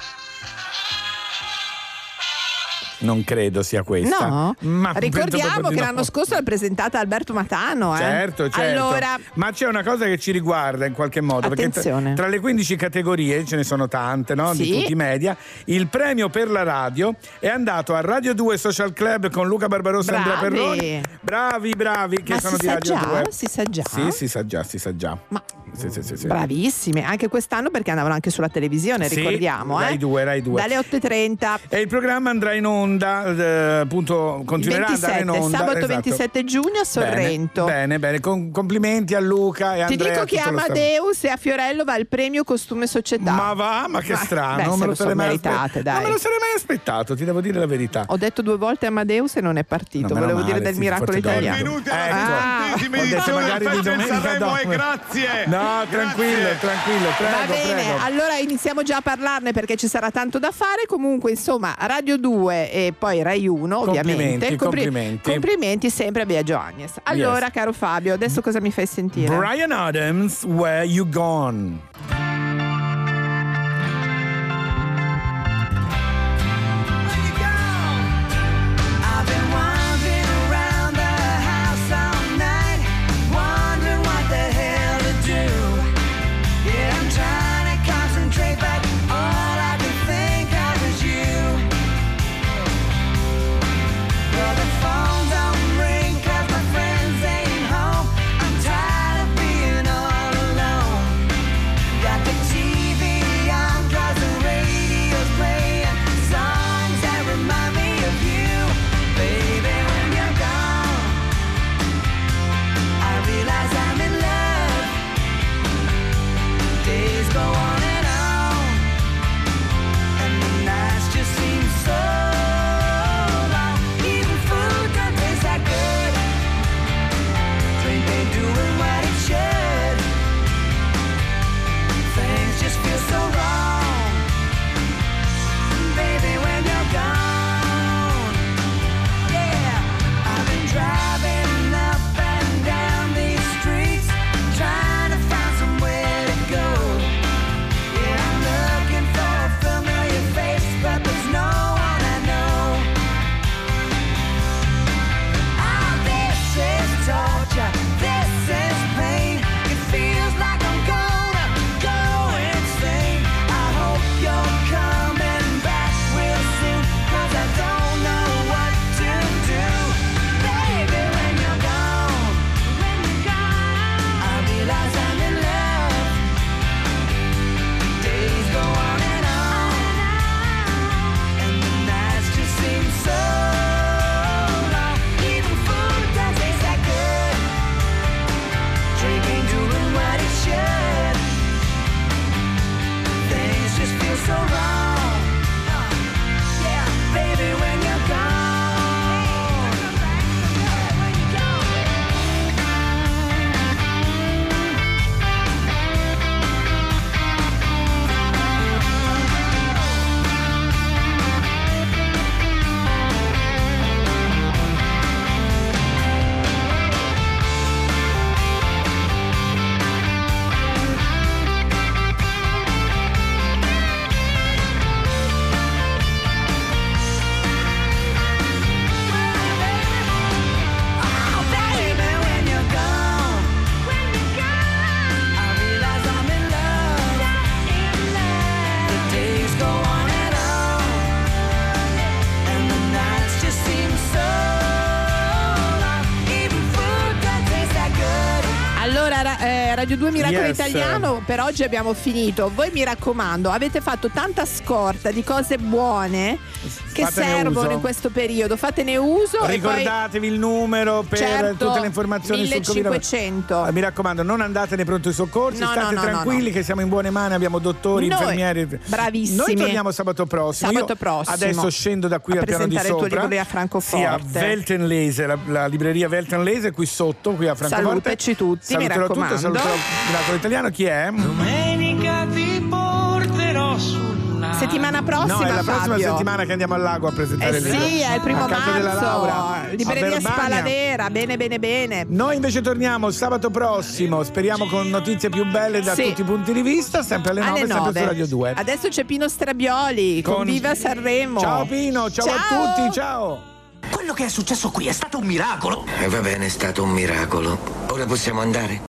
Non credo sia questa. No, Ma ricordiamo di che no. l'anno scorso l'ha presentata Alberto Matano. Eh? Certo, certo. Allora, Ma c'è una cosa che ci riguarda in qualche modo. Perché tra, Attenzione. tra le 15 categorie, ce ne sono tante, no? Di Sì. tutti i media. Il premio per la radio è andato a Radio 2 Social Club con Luca Barbarossa e Andrea Bravi. Perroni. Bravi, bravi, che ma sono di Radio già? 2. Si sa già? Sì, si sa già, si sa già. Sì, sì, sì, sì. Bravissime, anche quest'anno perché andavano anche sulla televisione, Sì, ricordiamo. Rai eh? 2, Rai 2. Dalle 8.30. E il programma andrà in onda, eh, appunto, continuerà 27, ad andare in onda. sabato esatto. 27 giugno a Sorrento. Bene, bene, bene. Con- complimenti a Luca e a Ti Andrea. dico che. Amadeus e a Fiorello va il premio costume società. Ma va, ma che Ma- strano, beh, non me lo lo mai meritate, dai. Non me lo sarei mai aspettato, ti devo dire la verità. Ho detto due volte Amadeus e non è partito. No, Volevo male, dire del sì, miracolo italiano. Benvenuti alla Ah, edizione del di Festival Sanremo dopo. e grazie. No, tranquillo, tranquillo, prego, Va bene, prego. allora iniziamo già a parlarne perché ci sarà tanto da fare. Comunque, insomma, Radio 2 e poi Rai 1, ovviamente. Complimenti, complimenti. complimenti sempre a Biagio Agnes. Allora, Yes. caro Fabio, adesso cosa mi fai sentire? Brian Adams, Where You Gone? 2 Miracolo Yes. Italiano, per oggi abbiamo finito. Voi mi raccomando, avete fatto tanta scorta di cose buone che Fatene servono uso. in questo periodo. Fatene uso e poi Ricordatevi il numero per Certo, tutte le informazioni sul Covid. 1500. Eh, Mi raccomando, non andate nei pronto soccorsi, No, state no, no, tranquilli no, no. che siamo in buone mani, abbiamo dottori, Noi, infermieri. bravissimi. Noi torniamo sabato prossimo. Sabato Io prossimo. Adesso scendo da qui A al piano di presentare il tuo sopra. libro a Francoforte. Sì, a Weltenlese, la, la libreria Weltenlese qui sotto, qui a Francoforte. Saluteci tutti, mi Saluterò tutti, raccomando. saluterò Miracolo Italiano, chi è? Settimana prossima, no, è la prossima Fabio. settimana che andiamo al lago a presentare Eh il libro. sì, è il primo a casa della Laura. marzo. Libreria a Verbania. Spalavera, bene bene bene. Noi invece torniamo sabato prossimo, speriamo con notizie più belle da Sì. tutti i punti di vista, sempre alle 9, Alle sempre 9. su Radio 2. Adesso c'è Pino Strabioli con, Con- Viva Sanremo. Ciao Pino, ciao, a tutti, ciao. Quello che è successo qui è stato un miracolo. E va bene, è stato un miracolo. Ora possiamo andare?